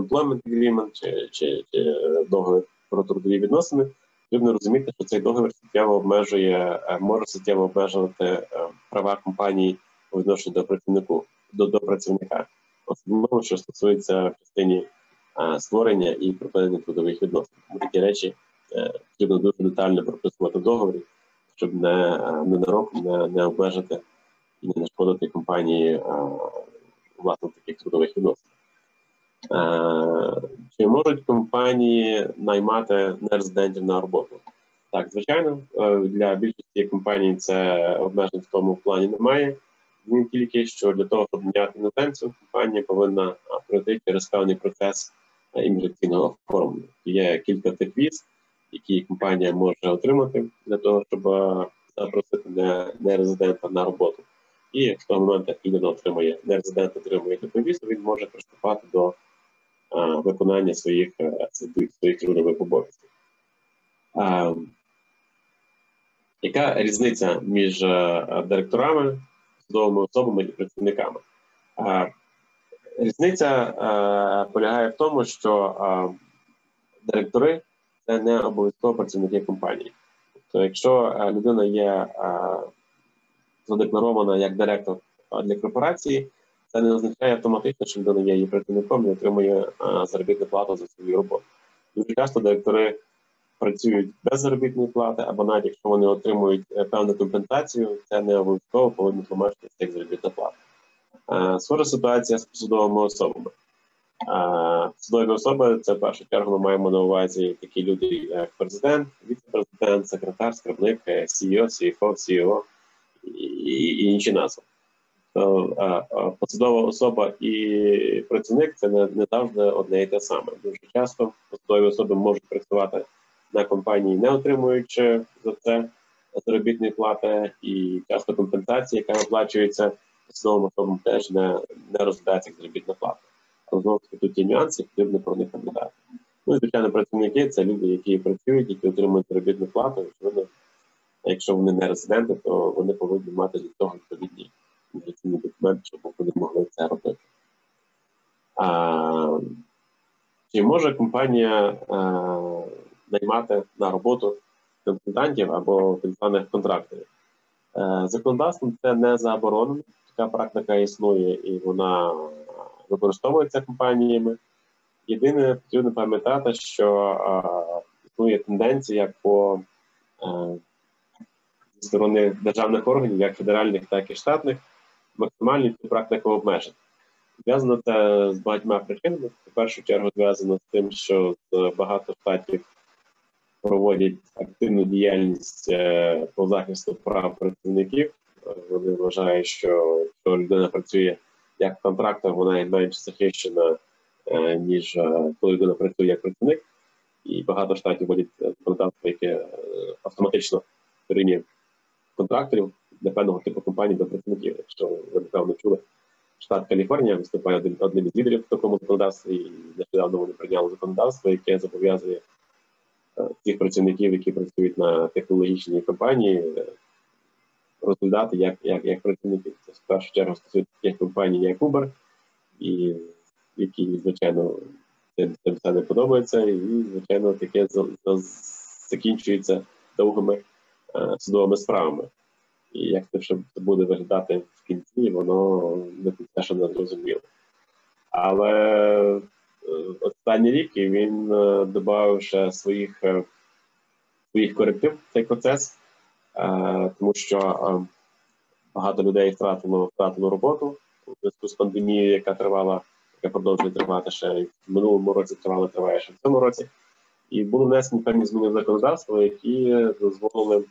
employment agreement чи, чи, чи договір про трудові відносини, потрібно розуміти, що цей договір суттєво обмежує, е, може суттєво обмежувати права компанії у відношенні до працівнику до, до працівника, особливо що стосується в частині створення і припинення трудових відносин. Такі речі потрібно дуже детально прописувати в договорі, щоб не ненароком не, не обмежити і не нашкодити компанії власне таких трудових відносин. Чи можуть компанії наймати нерезидентів на роботу? Так, звичайно, е, для більшості компаній це обмежень в тому плані немає. Він тільки що для того, щоб міняти іноземців, компанія повинна пройти через певний процес е, імміграційного оформлення. Є кілька тих віз, які компанія може отримати для того, щоб е, запросити нерезидента на роботу. І в той момент, як людина отримує нерезидент, отримує візу, він може приступати до а, виконання своїх е, своїх трудових обов'язків. Яка різниця між директорами, судовими особами і працівниками? А, різниця а, полягає в тому, що директори це не обов'язково працівники компанії. Тобто, якщо людина є задекларована як директор для корпорації, це не означає автоматично, що людина є її працівником і отримує заробітну плату за свою роботу. Дуже часто директори працюють без заробітної плати, або навіть якщо вони отримують е, певну компенсацію, це не обов'язково повинно тлумачити як заробітна плата. Схожа ситуація з посудовими особами. Судові особи це в першу чергу ми маємо на увазі такі люди, як президент, віце-президент, секретар, скарбник, CEO, CFO, CEO, і інші назви. Посадова особа і працівник це не, не завжди одне і те саме. Дуже часто посадові особи можуть працювати на компанії, не отримуючи за це заробітної плати, і часто компенсація, яка оплачується посадовим особам, теж не не розглядається як заробітна плата. Але знову таки тут є нюанси, потрібно про них пам'ятати. Ну і звичайно, працівники це люди, які працюють, які отримують заробітну плату, очевидно, а якщо вони не резиденти, то вони повинні мати для того відповідні міграційні документи, щоб вони могли це робити. А, Чи може компанія наймати на роботу консультантів або так званих контракторів? Законодавством це не заборонено. Така практика існує і вона використовується компаніями. Єдине потрібно пам'ятати, що існує тенденція по зі сторони державних органів, як федеральних, так і штатних, максимально цю практику обмежити. Зв'язано це з багатьма причинами. В першу чергу зв'язано з тим, що багато штатів проводять активну діяльність е, по захисту прав працівників. Вони вважають, що людина працює як контрактор, вона менш захищена, е, ніж е, коли людина працює як працівник. І багато штатів вводять законодавство, яке автоматично порівнює контракторів для певного типу компаній до працівників. Якщо ви напевно чули, штат Каліфорнія виступає один одним із лідерів в такому законодавстві, і нещодавно вони прийняли законодавство, яке зобов'язує тих працівників, які працюють на технологічній компанії, розглядати як як, як працівники. Це в першу чергу стосується таких компаній, як Uber, і які, звичайно, цим все не подобається, і, звичайно, таке закінчується довгими е, судовими справами. І як це все буде виглядати в кінці, воно не те, не зрозуміло. Але е, останні рік він е, додав ще своїх своїх коректив в цей процес, тому що багато людей втратило втратило роботу у зв'язку з пандемією, яка тривала, яка продовжує тривати ще в минулому році, тривала, триває ще в цьому році. І були внесені певні зміни в законодавство, які дозволили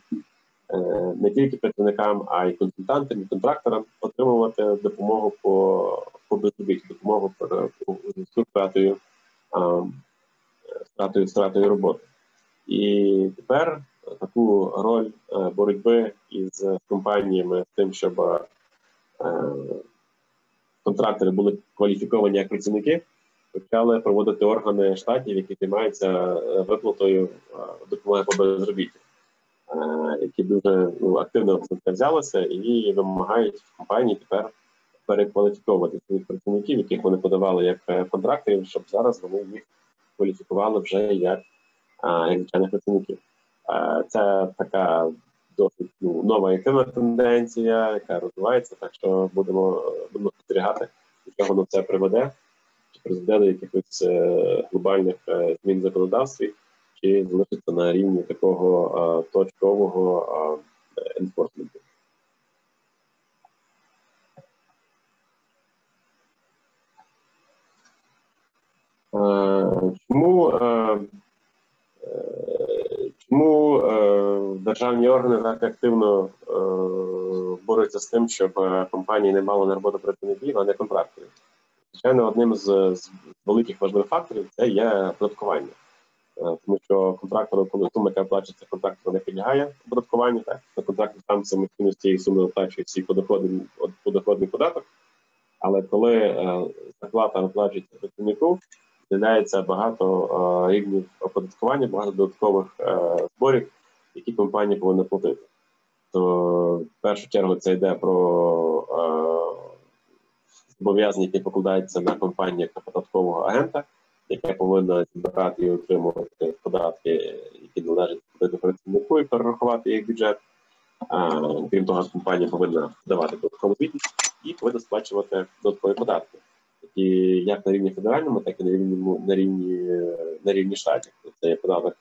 е, не тільки працівникам, а й консультантам і контракторам отримувати допомогу по по безробіттю, допомогу по втратою втратою роботи. І тепер таку роль е, боротьби із компаніями тим, щоб е, контрактори були кваліфіковані як працівники, почали проводити органи штатів, які займаються е, виплатою допомоги по безробіттю, які дуже ну, активно взялися і вимагають компанії тепер перекваліфіковувати своїх працівників, яких вони подавали як контракторів, щоб зараз вони їх кваліфікували вже як як звичайних працівників. Це така досить ну, нова активна тенденція, яка розвивається, так що будемо спостерігати, до чого воно це приведе, чи призведе до якихось е, глобальних е, змін в законодавстві, чи залишиться на рівні такого е, точкового енфорсменту. Чому Чому е, державні органи так активно е, борються з тим, щоб е, компанії не мали на роботу працівників, а не контракторів? Звичайно, одним з, з великих важливих факторів це є податкування, е, тому що контрактору, коли сума, яка оплачується контрактору, не підлягає оподаткуванню, так на контрактор сам самостійно цієї суми оплачує свій подоходний, подоходний податок. Але коли е, зарплата оплачується працівнику, з'являється багато рівнів оподаткування, багато додаткових е, зборів, які компанія повинна платити. То в першу чергу це йде про е, зобов'язання, які покладаються на компанію як податкового агента, яка повинна збирати і отримувати податки, які належать працівнику і перерахувати їх бюджет. А, Крім того, компанія повинна давати додаткову звітність і повинна сплачувати додаткові податки і як на рівні федеральному, так і на рівні на рівні на рівні штатів. Це є податок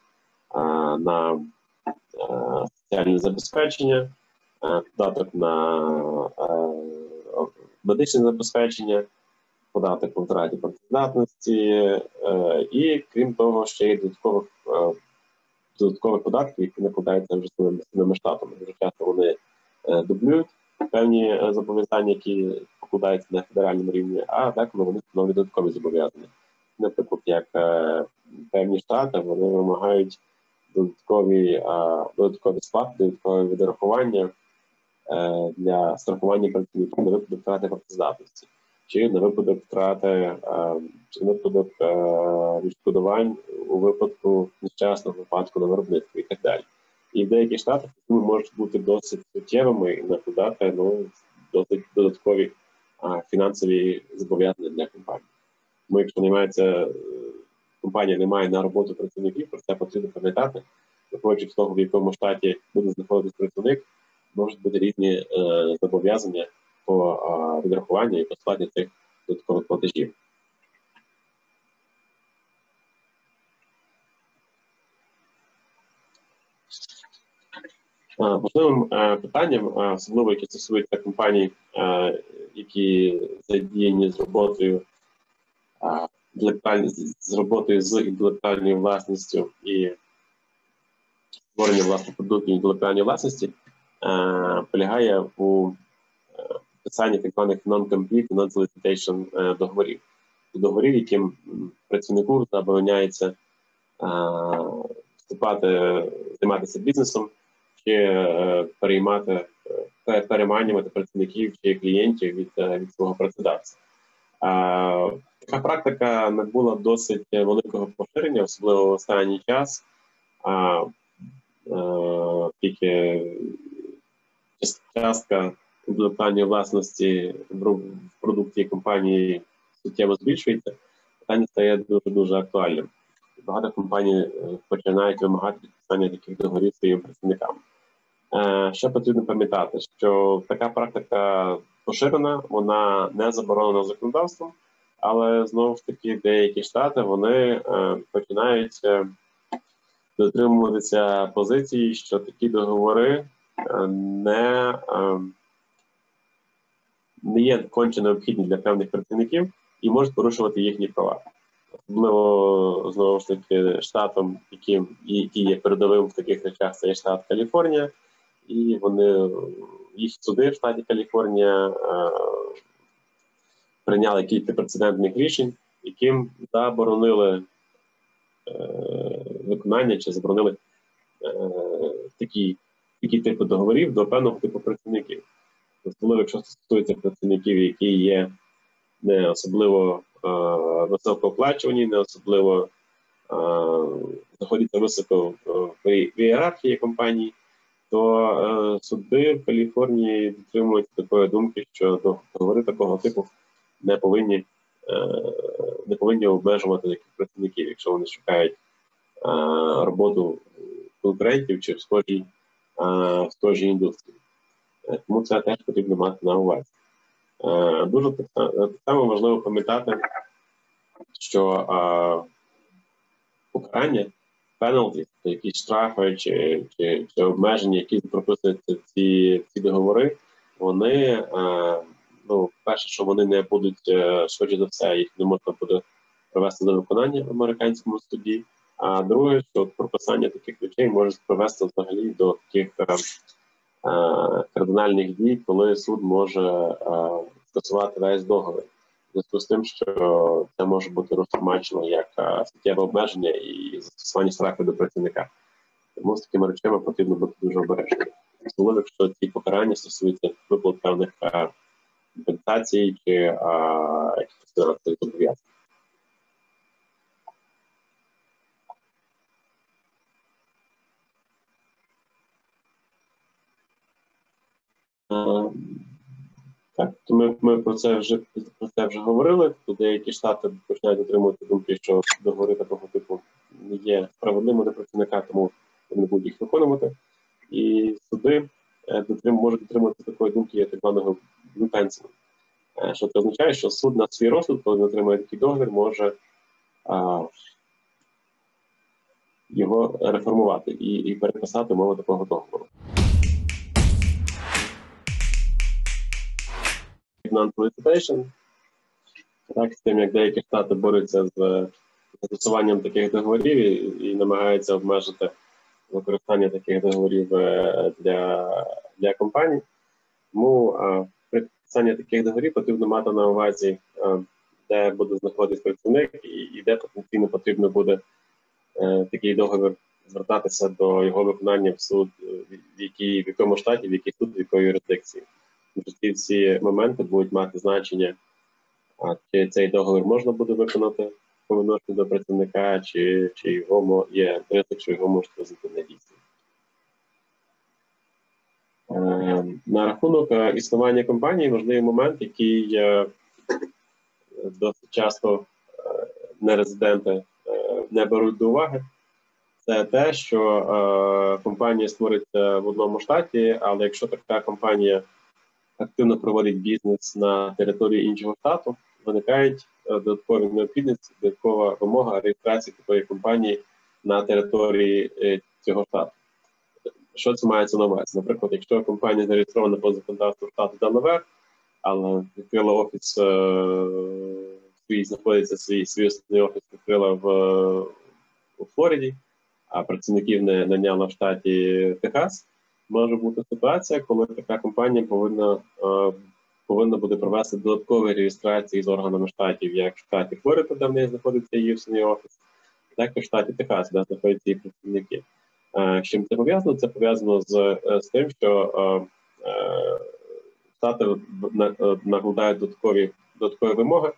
а, на а, соціальне забезпечення, а, податок на медичне забезпечення, податок по втраті працездатності, і крім того, ще є додаткових а, додаткових податків, які накладаються вже самими штатами. Дуже часто вони е, дублюють певні е, зобов'язання, які покладаються на федеральному рівні, а деколи вони встановлюють додаткові зобов'язання. Наприклад, як е, певні штати вони вимагають додаткові додаткові сплати, додаткові відрахування е, для страхування працівників на випадок втрати працездатності, чи на випадок втрати чи на випадок відшкодувань у випадку нещасного випадку на виробництві і так далі. І в деяких штатах можуть бути досить суттєвими і накладати ну, досить додаткові фінансові зобов'язання для компанії. Тому якщо наймається е, компанія не має на роботу працівників, про це потрібно пам'ятати. Виходячи з того, в якому штаті буде знаходитись працівник, можуть бути різні е, зобов'язання по відрахуванню і по складі цих додаткових платежів. Важливим е, питанням, е, особливо яке стосується компаній, е, які задіяні з роботою з роботою з інтелектуальною власністю і створення власних продуктів інтелектуальної власності, полягає у підписанні так званих non-compete non-solicitation договорів. Договорів, яким працівнику забороняється вступати, займатися бізнесом чи е, переймати, е, переманювати працівників чи клієнтів від е, від свого працедавця. Така практика набула досить великого поширення, особливо в останній час, а тільки частка інтелектуальної власності в продукті компанії суттєво збільшується, питання стає дуже дуже актуальним. Багато компаній починають вимагати підписання таких договорів своїм працівникам. Е, ще потрібно пам'ятати, що така практика поширена, вона не заборонена законодавством, але знову ж таки деякі штати вони е, починають е, дотримуватися позиції, що такі договори не не є конче необхідні для певних працівників і можуть порушувати їхні права. Особливо знову ж таки штатом, яким який є передовим в таких речах, це є штат Каліфорнія і вони їх суди в штаті Каліфорнія е, прийняли кілька прецедентних рішень, яким заборонили е, виконання чи заборонили е, такі такі типи договорів до певного типу працівників. Особливо, якщо стосується працівників, які є не особливо е, високооплачувані, не особливо знаходяться високо в ієрархії компанії, то е, суди в Каліфорнії підтримують такої думки, що договори такого типу не повинні е, не повинні обмежувати таких працівників, якщо вони шукають е, роботу конкурентів чи в схожій в схожій індустрії. Тому це теж потрібно мати на увазі. Дуже так само важливо пам'ятати, що покарання пеналті, якісь штрафи чи чи, чи обмеження, які прописуються ці ці договори, вони е, ну перше, що вони не будуть е, швидше за все, їх не можна буде провести до виконання в американському суді. А друге, що прописання таких речей може привести взагалі до таких е, кардинальних дій, коли суд може скасувати весь договір зв'язку з тим, що це може бути розтлумачено як суттєве обмеження і застосування штрафу до працівника. Тому з такими речами потрібно бути дуже обережним. Особливо, якщо ці покарання стосуються виплат певних компенсацій чи якихось фінансових зобов'язань. Так, то ми ми про це вже про це вже говорили. То деякі штати починають отримувати думки, що договори такого типу не є справедливими для працівника, тому вони будуть їх виконувати. І суди е, дотрим, можуть дотримувати такої думки, як так званого блюпенсіна. Що це означає, що суд на свій розсуд, коли не отримує такий договір, може а, його реформувати і і переписати умови такого договору. Non-solicitation. Так, з тим, як деякі штати борються з застосуванням таких договорів і, і намагаються обмежити використання таких договорів е, для для компаній. Тому а, при підписанні таких договорів потрібно мати на увазі, а, де буде знаходитись працівник, і, де потенційно потрібно буде е, такий договір звертатися до його виконання в суд, в якій в якому штаті, в який суд, в якої юрисдикції ці всі моменти будуть мати значення, чи цей договір можна буде виконати по відношенню до працівника, чи чи його є ризик, що його можуть визнати недійсним. Е, на рахунок е, існування компанії важливий момент, який досить часто нерезиденти не беруть до уваги, це те, що е, компанія створиться в одному штаті, але якщо така компанія активно проводить бізнес на території іншого штату, виникають додаткові необхідності, додаткова вимога реєстрації такої компанії на території цього штату. Що це мається на увазі? Наприклад, якщо компанія зареєстрована по законодавству штату Делавер, але відкрила офіс е, свій знаходиться свій свій основний офіс відкрила в у Флориді, а працівників не наняла в штаті Техас. Може бути ситуація, коли така компанія повинна е, повинна буде провести додаткові реєстрації з органами штатів, як в штаті Флорида, де в неї знаходиться її основний офіс, так і в штаті Техас, де знаходяться її працівники. З чим це пов'язано? Це пов'язано з, з тим, що штати накладають додаткові додаткові вимоги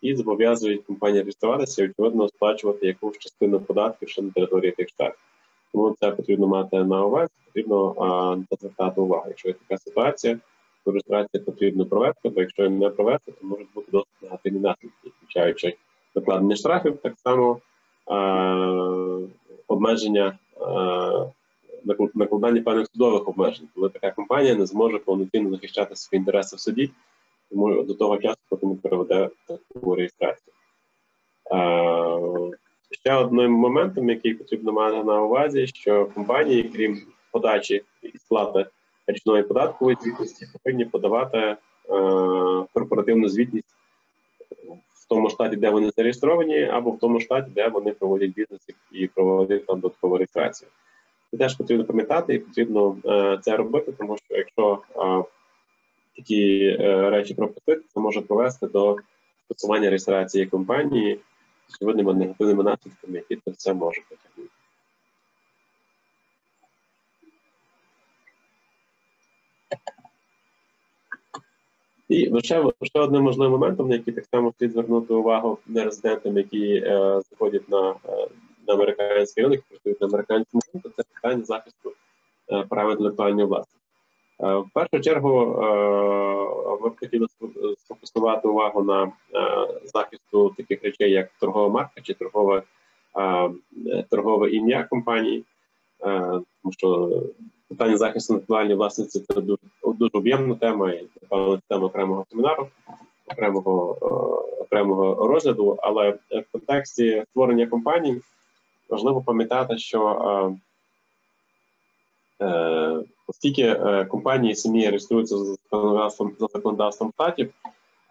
і зобов'язують компанії реєструватися і очевидно сплачувати якусь частину податків ще на території тих штатів. Тому це потрібно мати на увазі, потрібно а, звертати увагу. Якщо є така ситуація, то реєстрація потрібно провести, бо якщо не провести, то можуть бути досить негативні наслідки, включаючи накладення штрафів, так само а, обмеження накладання певних судових обмежень, коли така компанія не зможе повноцінно захищати свої інтереси в суді, тому до того часу поки не переведе таку реєстрацію. Ще одним моментом, який потрібно мати на увазі, що компанії, крім подачі і сплати річної податкової звітності, повинні подавати е, корпоративну звітність в тому штаті, де вони зареєстровані, або в тому штаті, де вони проводять бізнес і проводять там додаткову реєстрацію. Це теж потрібно пам'ятати і потрібно е, це робити, тому що якщо е, такі е, речі пропустити, це може привести до скасування реєстрації компанії очевидними негативними наслідками, які це все може потягнути. І ще, ще одним можливим моментом, на який так само слід звернути увагу нерезидентам, які е, заходять на е, на американський ринок, працюють на американському ринку, це питання захисту е, прав інтелектуальної власності. Е, в першу чергу е, ми б хотіли сфокусувати увагу на е, захисту таких речей, як торгова марка чи торгове, торгове ім'я компанії, тому що питання захисту інтелектуальної власності це дуже дуже об'ємна тема і напевно тема окремого семінару, окремого окремого розгляду. Але в контексті створення компаній важливо пам'ятати, що оскільки е, компанії самі реєструються за законодавством за законодавством штатів,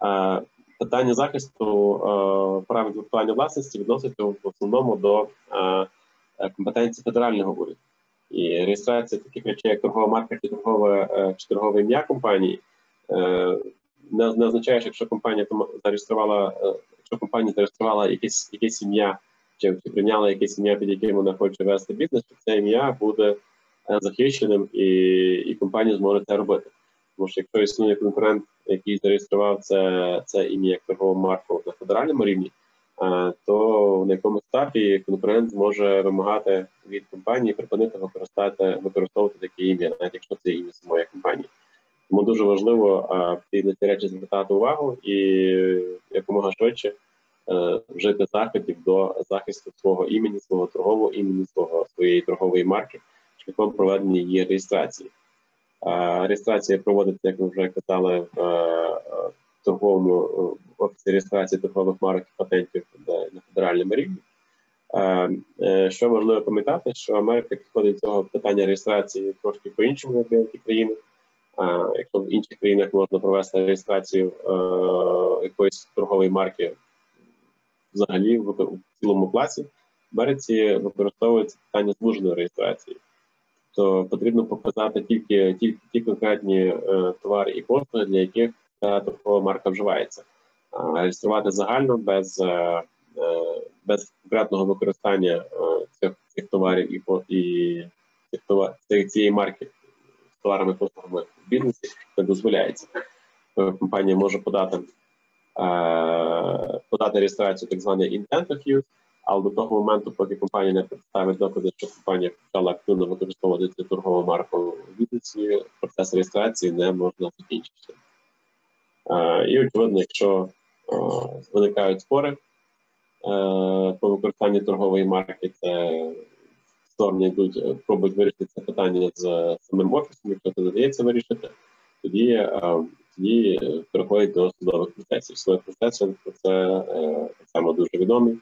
е, питання захисту е, прав інтелектуальної власності відноситься в основному до е, компетенції федерального уряду. І реєстрація таких речей, як торгова марка чи торгове чи торгове ім'я компанії, не, не означає, що якщо компанія зареєструвала, якщо компанія зареєструвала якесь якесь ім'я чи прийняла якесь ім'я, під яким вона хоче вести бізнес, то це ім'я буде захищеним і і компанія зможе це робити. Тому що якщо існує конкурент, який зареєстрував це це ім'я як торгову марку на федеральному рівні, то на якомусь етапі конкурент зможе вимагати від компанії припинити використати використовувати таке ім'я, навіть якщо це ім'я самої компанії. Тому дуже важливо на ці речі звертати увагу і якомога швидше е, вжити заходів до захисту свого імені, свого торгового імені, свого своєї торгової марки шляхом проведення її реєстрації. Реєстрація проводиться, як ми вже казали, в е, торговому е, офісі реєстрації торгових марок і патентів на федеральному рівні. Е, що важливо пам'ятати, що Америка підходить до цього питання реєстрації трошки по іншому, як деякі країни. Якщо в інших країнах можна провести реєстрацію якоїсь торгової марки взагалі в цілому класі, в Америці використовується питання звуженої реєстрації то потрібно показати тільки ті, ті конкретні е, товари і послуги, для яких ця торгова марка вживається. А реєструвати загально без е, е, без конкретного використання е, цих цих товарів і і цих товар цієї марки з товарами послугами в бізнесі не дозволяється. Компанія може подати е, подати реєстрацію так званий intent of use, але до того моменту, поки компанія не представить докази, що компанія почала активно використовувати цю торгову марку в бізнесі, процес реєстрації не можна закінчити. І очевидно, якщо виникають спори по використанню торгової марки. Це сторони йдуть, пробують вирішити це питання з самим офісом, якщо це надається вирішити, тоді тоді переходять до судових процесів. Судові процеси це так само дуже відомі,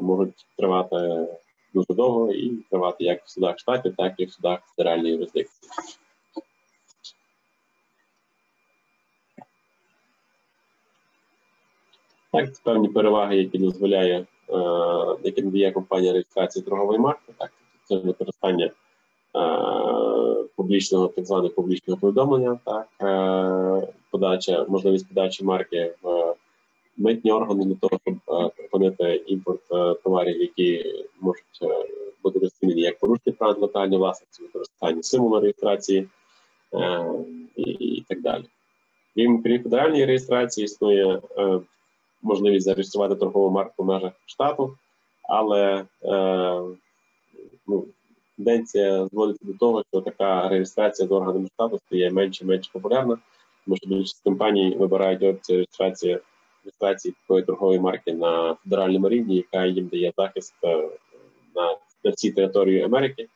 можуть тривати дуже довго і тривати як в судах штатів, так і в судах федеральної юрисдикції. Так, це певні переваги, які дозволяє, е, які надає компанія реєстрації торгової марки, так, це використання е, публічного, так званого публічного повідомлення, так, е, подача, можливість подачі марки в митні органи для того, щоб е, припинити імпорт е, товарів, які можуть е, бути розцінені як порушення прав локальної власності, використання символу реєстрації і, так далі. Крім федеральної реєстрації, існує можливість зареєструвати торгову марку в межах штату, але ну, тенденція зводиться до того, що така реєстрація з органами штату стає менше і менше популярна, тому що більшість компаній вибирають опцію реєстрації реєстрації такої торгової марки на федеральному рівні, яка їм дає захист е, на на всій території Америки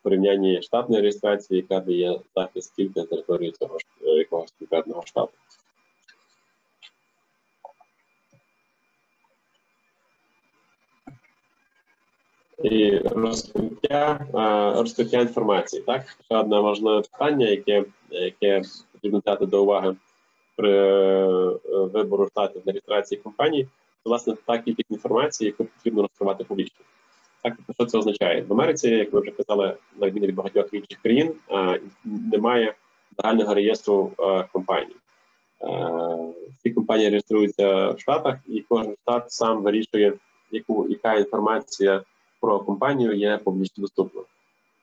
в порівнянні штатної реєстрації, яка дає захист тільки на території цього е, якогось конкретного штату. І розкриття е, розкриття інформації. Так, ще одне важливе питання, яке яке потрібно взяти до уваги при е, вибору штатів для реєстрації компанії, то власне та кількість інформації, яку потрібно розкривати публічно. Так, що це означає? В Америці, як ми вже казали, на відміну від багатьох інших країн, немає загального реєстру компаній. Всі компанії реєструються в Штатах, і кожен штат сам вирішує, яку яка інформація про компанію є публічно доступна.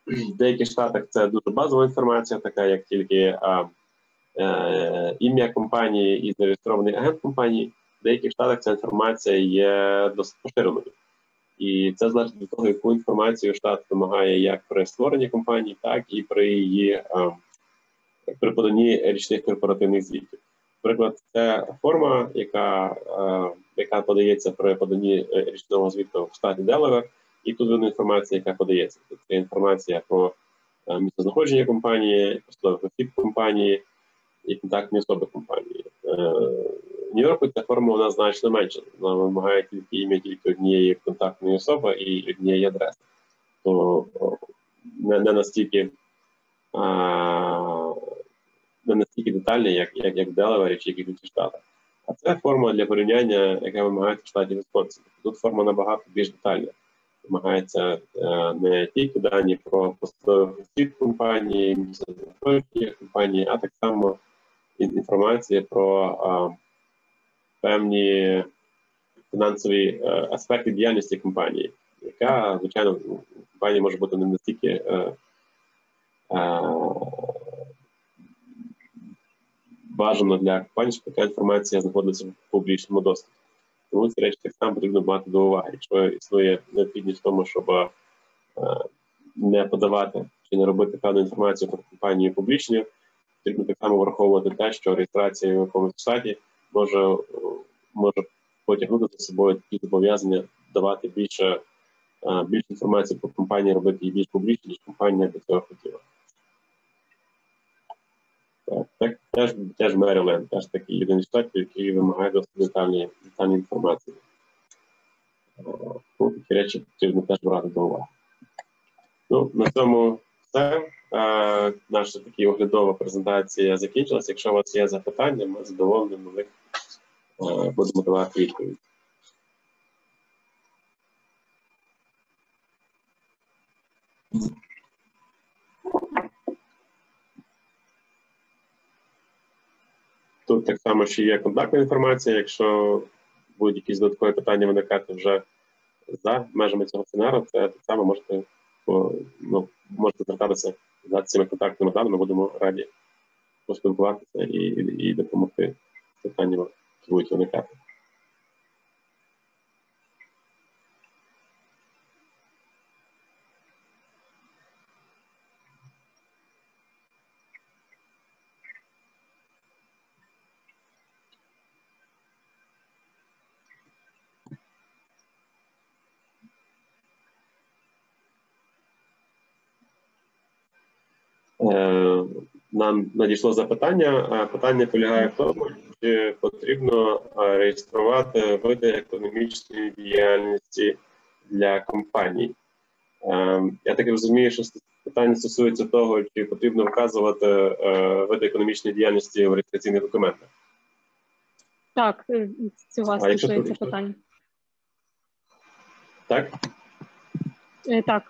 В деяких штатах це дуже базова інформація, така як тільки Е, ім'я компанії і зареєстрований агент компанії, в деяких штатах ця інформація є досить поширеною. І це залежить від того, яку інформацію штат вимагає як при створенні компанії, так і при її е, при поданні річних корпоративних звітів. Наприклад, це форма, яка е, яка подається при поданні річного звіту в штаті Делавер, і тут видно інформація, яка подається. Це інформація про місцезнаходження компанії, посадових осіб компанії і контактні особи компанії. Е, Нью-Йорку ця форма вона значно менша. Вона вимагає тільки ім'я тільки однієї контактної особи і однієї адреси. То не, не настільки а, не настільки детальна, як як, як Делавері чи як в інших штатах. А це форма для порівняння, яка вимагається в штаті Висконсин. Тут форма набагато більш детальна. Вимагається е, не тільки дані про посадових осіб компанії, місце компанії, а так само інформація про певні фінансові е, аспекти діяльності компанії, яка, звичайно, в компанії може бути не настільки е, а, бажано для компанії, щоб така інформація знаходиться в публічному доступі. Тому ці речі так само потрібно мати до уваги, якщо існує необхідність в тому, щоб не подавати чи не робити певну інформацію про компанію публічною, потрібно так само враховувати те, що реєстрація в якомусь сайті може може потягнути за собою такі зобов'язання давати більше більше інформації про компанію, робити її більш публічно, ніж компанія до цього хотіла. Так, так теж теж Мериленд, теж такий єдиний штат, який вимагає досить детальні, детальні інформації. Ну, Такі речі потрібно теж брати до уваги. Ну, На цьому все. Е, наша така оглядова презентація закінчилася. Якщо у вас є запитання, ми задоволені на них е, будемо давати відповідь. Тут так само ще є контактна інформація. Якщо будуть якісь додаткові питання виникати вже за межами цього семінару, це так само можете ну, можете звертатися за цими контактними даними будемо раді поспілкуватися і і, і допомогти питанням, які будуть виникати. Нам надійшло запитання. Питання полягає в тому, чи потрібно реєструвати види економічної діяльності для компаній. Я так розумію, що питання стосується того, чи потрібно вказувати види економічної діяльності в реєстраційних документах. Так, цього стосується питання. Так? Так.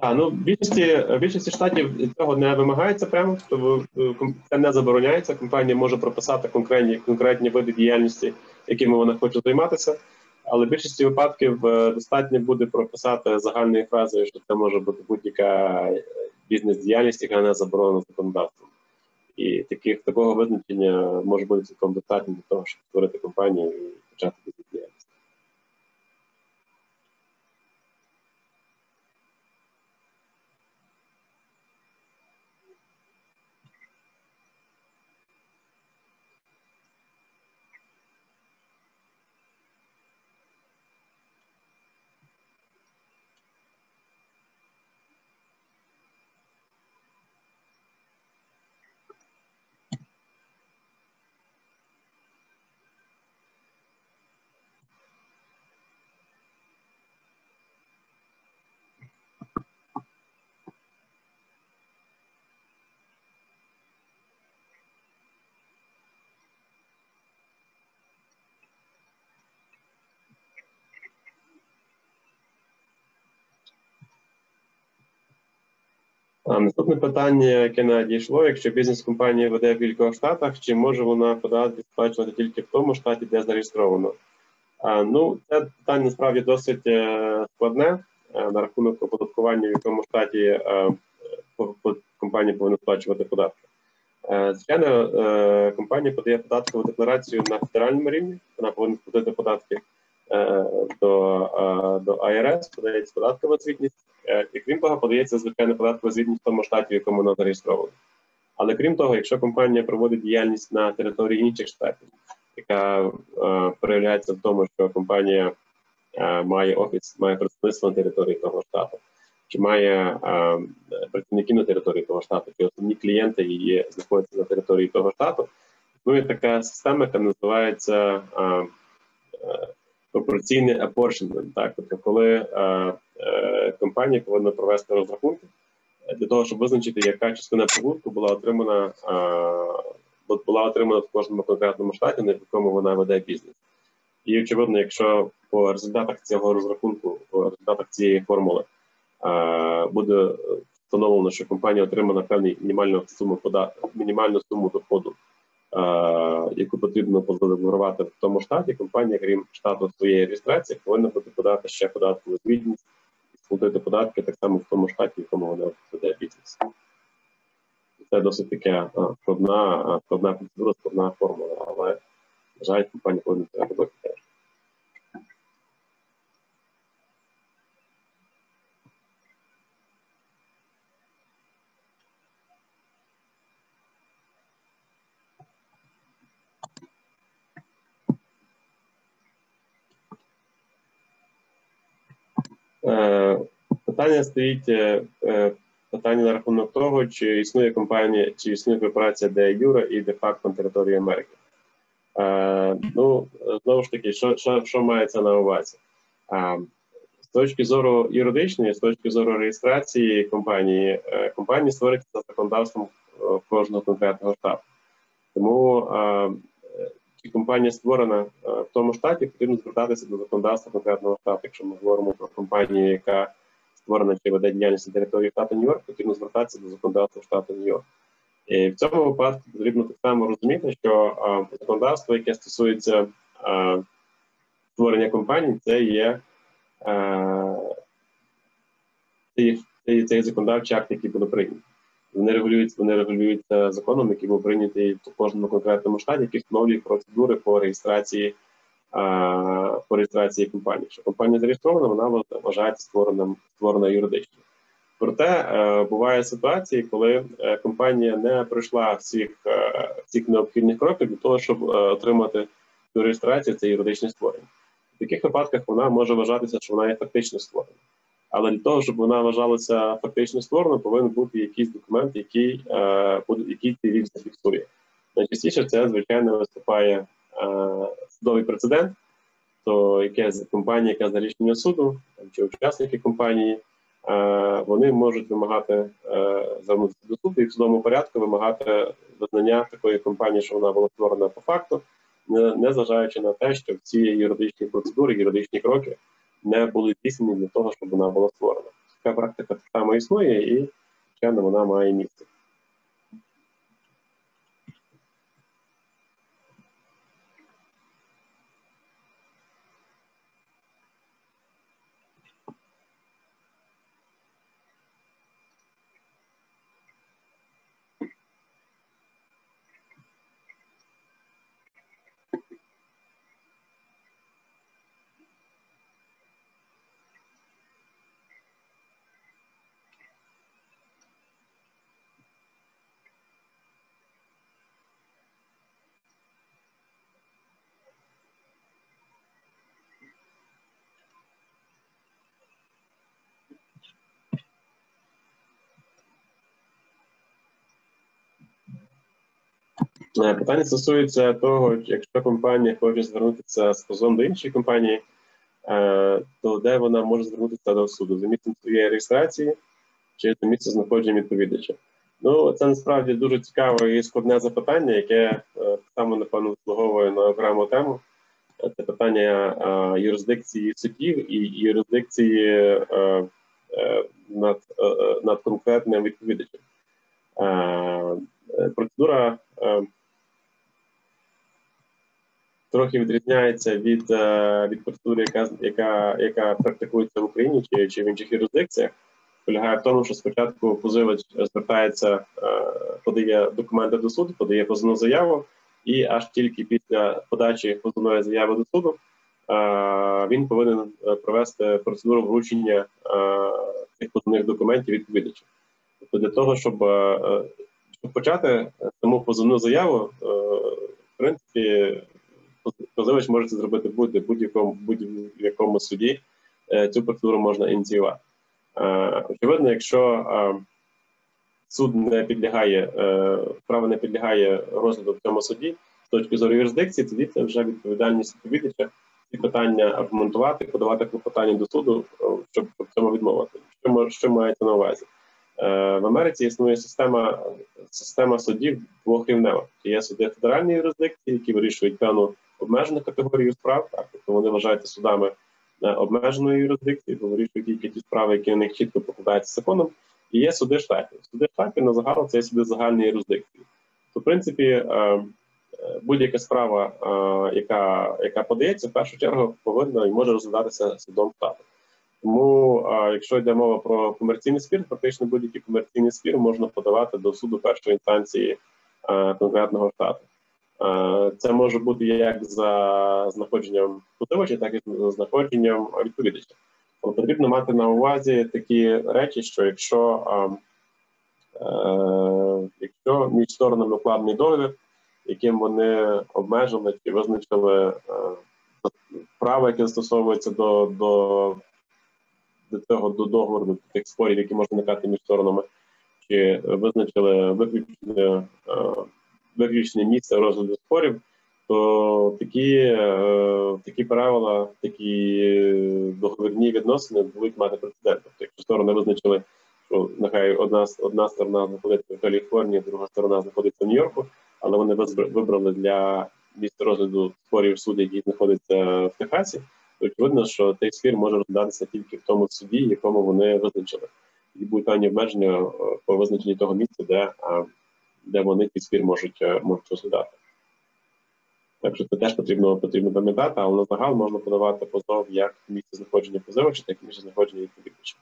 А, ну, більшості більшості штатів цього не вимагається прямо, тобто це не забороняється. Компанія може прописати конкретні конкретні види діяльності, якими вона хоче займатися. Але в більшості випадків е, достатньо буде прописати загальною фразою, що це може бути будь-яка бізнес-діяльність, яка не заборонена законодавством. І таких такого визначення може бути цілком достатньо для того, щоб створити компанію і почати бізнес-діяльність. Наступне питання, яке надійшло, якщо бізнес-компанія веде в кількох штатах, чи може вона податки сплачувати тільки в тому штаті, де зареєстровано? Ну, це питання насправді досить е, складне е, на рахунок оподаткування, в якому штаті е, компанія повинна сплачувати податки. Звичайно, компанія подає податкову декларацію на федеральному рівні, вона повинна сплатити податки до до АРС, подається податкова звітність. Е, і крім того, подається звичайно податкова звітність в тому штаті, в якому вона зареєстрована. Але крім того, якщо компанія проводить діяльність на території інших штатів, яка е, проявляється в тому, що компанія е, має офіс, має представництво на території того штату, чи має е, працівників на території того штату, чи основні клієнти її знаходяться на території того штату, існує така система, яка називається е, е, пропорційний apportionment, так тобто, коли е, е, компанія повинна провести розрахунки для того, щоб визначити, яка частина прибутку була отримана е, була отримана в кожному конкретному штаті, на якому вона веде бізнес. І очевидно, якщо по результатах цього розрахунку, по результатах цієї формули е, буде встановлено, що компанія отримала певну мінімальну суму пода мінімальну суму доходу яку потрібно задекларувати в тому штаті, компанія, крім штату своєї реєстрації, повинна буде подати ще податкову звітність і сплатити податки так само в тому штаті, в якому вона веде бізнес. Це досить таке складна, складна процедура, складна формула, але на жаль, компанія повинна це робити теж. Питання стоїть е, е, питання на рахунок того, чи існує компанія, чи існує корпорація де Юра і де факто на території Америки. Ну, знову ж таки, що що, що мається на увазі? З точки зору юридичної, з точки зору реєстрації компанії, компанії створюється за законодавством кожного конкретного штату. Тому чи компанія створена е, в тому штаті, потрібно звертатися до законодавства конкретного штату. Якщо ми говоримо про компанію, яка створена чи веде діяльність на території штату Нью-Йорк, потрібно звертатися до законодавства штату Нью-Йорк. І в цьому випадку потрібно так само розуміти, що а, е, законодавство, яке стосується а, е, створення компаній, це є а, це є, це законодавчий акт, який буде прийнятий. Вони регулюються, вони регулюються законом, який був прийнятий в кожному конкретному штаті, який встановлює процедури по реєстрації по реєстрації компанії. Якщо компанія зареєстрована, вона вважається створена створена юридично. Проте е, буває ситуації, коли е, компанія не пройшла всіх е, всіх необхідних кроків для того, щоб отримати цю реєстрацію, це юридичне створення. В таких випадках вона може вважатися, що вона є фактично створена. Але для того, щоб вона вважалася фактично створеною, повинен бути якийсь документ, який е, який цей рівень зафіксує. Найчастіше це, звичайно, виступає е, судовий прецедент, то якась компанія, яка за рішення суду чи учасники компанії, е, вони можуть вимагати е, звернутися до суду і в судовому порядку вимагати визнання такої компанії, що вона була створена по факту, не, не зважаючи на те, що ці юридичні процедури, юридичні кроки не були здійснені для того, щоб вона була створена. Така практика так само існує, і звичайно вона має місце. Питання стосується того, якщо компанія хоче звернутися з позовом до іншої компанії, е, то де вона може звернутися до суду за місцем своєї реєстрації чи за місцем знаходження відповідача? Ну це насправді дуже цікаве і складне запитання, яке е, саме напевно заслуговує на окрему тему. Це питання юрисдикції судів і юрисдикції над над конкретним відповідачем. Процедура трохи відрізняється від е, від процедури, яка яка, яка практикується в Україні чи чи в інших юрисдикціях, полягає в тому, що спочатку позивач звертається, е, подає документи до суду, подає позовну заяву, і аж тільки після подачі позовної заяви до суду е, він повинен провести процедуру вручення цих позовних документів відповідача. Тобто для того, щоб щоб почати саму позовну заяву, в принципі позивач може це зробити будь будь-якому будь-якому суді. Е, цю процедуру можна ініціювати. Е, очевидно, якщо е, суд не підлягає, право не підлягає розгляду в цьому суді з точки зору юрисдикції, тоді це вже відповідальність відповідача ці питання аргументувати, подавати клопотання до суду, щоб в цьому відмовити. Що що мається на увазі? В Америці існує система система судів двохрівнева. Є суди федеральної юрисдикції, які вирішують певну обмежену категорію справ, так тобто вони вважаються судами е, обмеженої юрисдикції, вирішують тільки ті справи, які на них чітко покладаються законом. І є суди штатів. Суди штатів на загал це є суди загальної юрисдикції. То, в принципі, е, е, будь-яка справа, яка яка подається, в першу чергу повинна і може розглядатися судом штату. Тому, якщо йде мова про комерційний спір, практично будь-який комерційний спір можна подавати до суду першої інстанції конкретного штату. Е, це може бути як за знаходженням позивача, так і за знаходженням відповідача. Але потрібно мати на увазі такі речі, що якщо е, якщо між сторонами укладений договір, яким вони обмежили чи визначили е, право, яке застосовується до до, до цього до договору, до тих спорів, які можуть виникати між сторонами, чи визначили виключення. Е, виключення місця розгляду спорів, то такі е, такі правила, такі договірні відносини будуть мати прецедент. Тобто, якщо сторони визначили, що нехай одна одна сторона знаходиться в Каліфорнії, друга сторона знаходиться в Нью-Йорку, але вони вибрали для місця розгляду спорів суду, який знаходиться в Техасі, то очевидно, що цей спір може розглядатися тільки в тому суді, якому вони визначили. І будуть певні обмеження е, по визначенні того місця, де де вони під спір можуть е, можуть розглядати. Так що це теж потрібно потрібно пам'ятати, але на загал можна подавати позов як місце знаходження позивача, так і місце знаходження відповідача.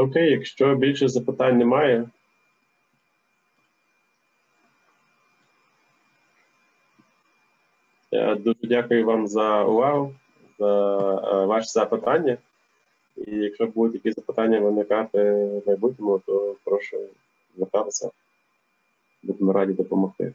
Окей, якщо більше запитань немає. Я дуже дякую вам за увагу, за е, ваші запитання. І якщо будуть якісь запитання виникати в майбутньому, то прошу звертатися. Будемо раді допомогти.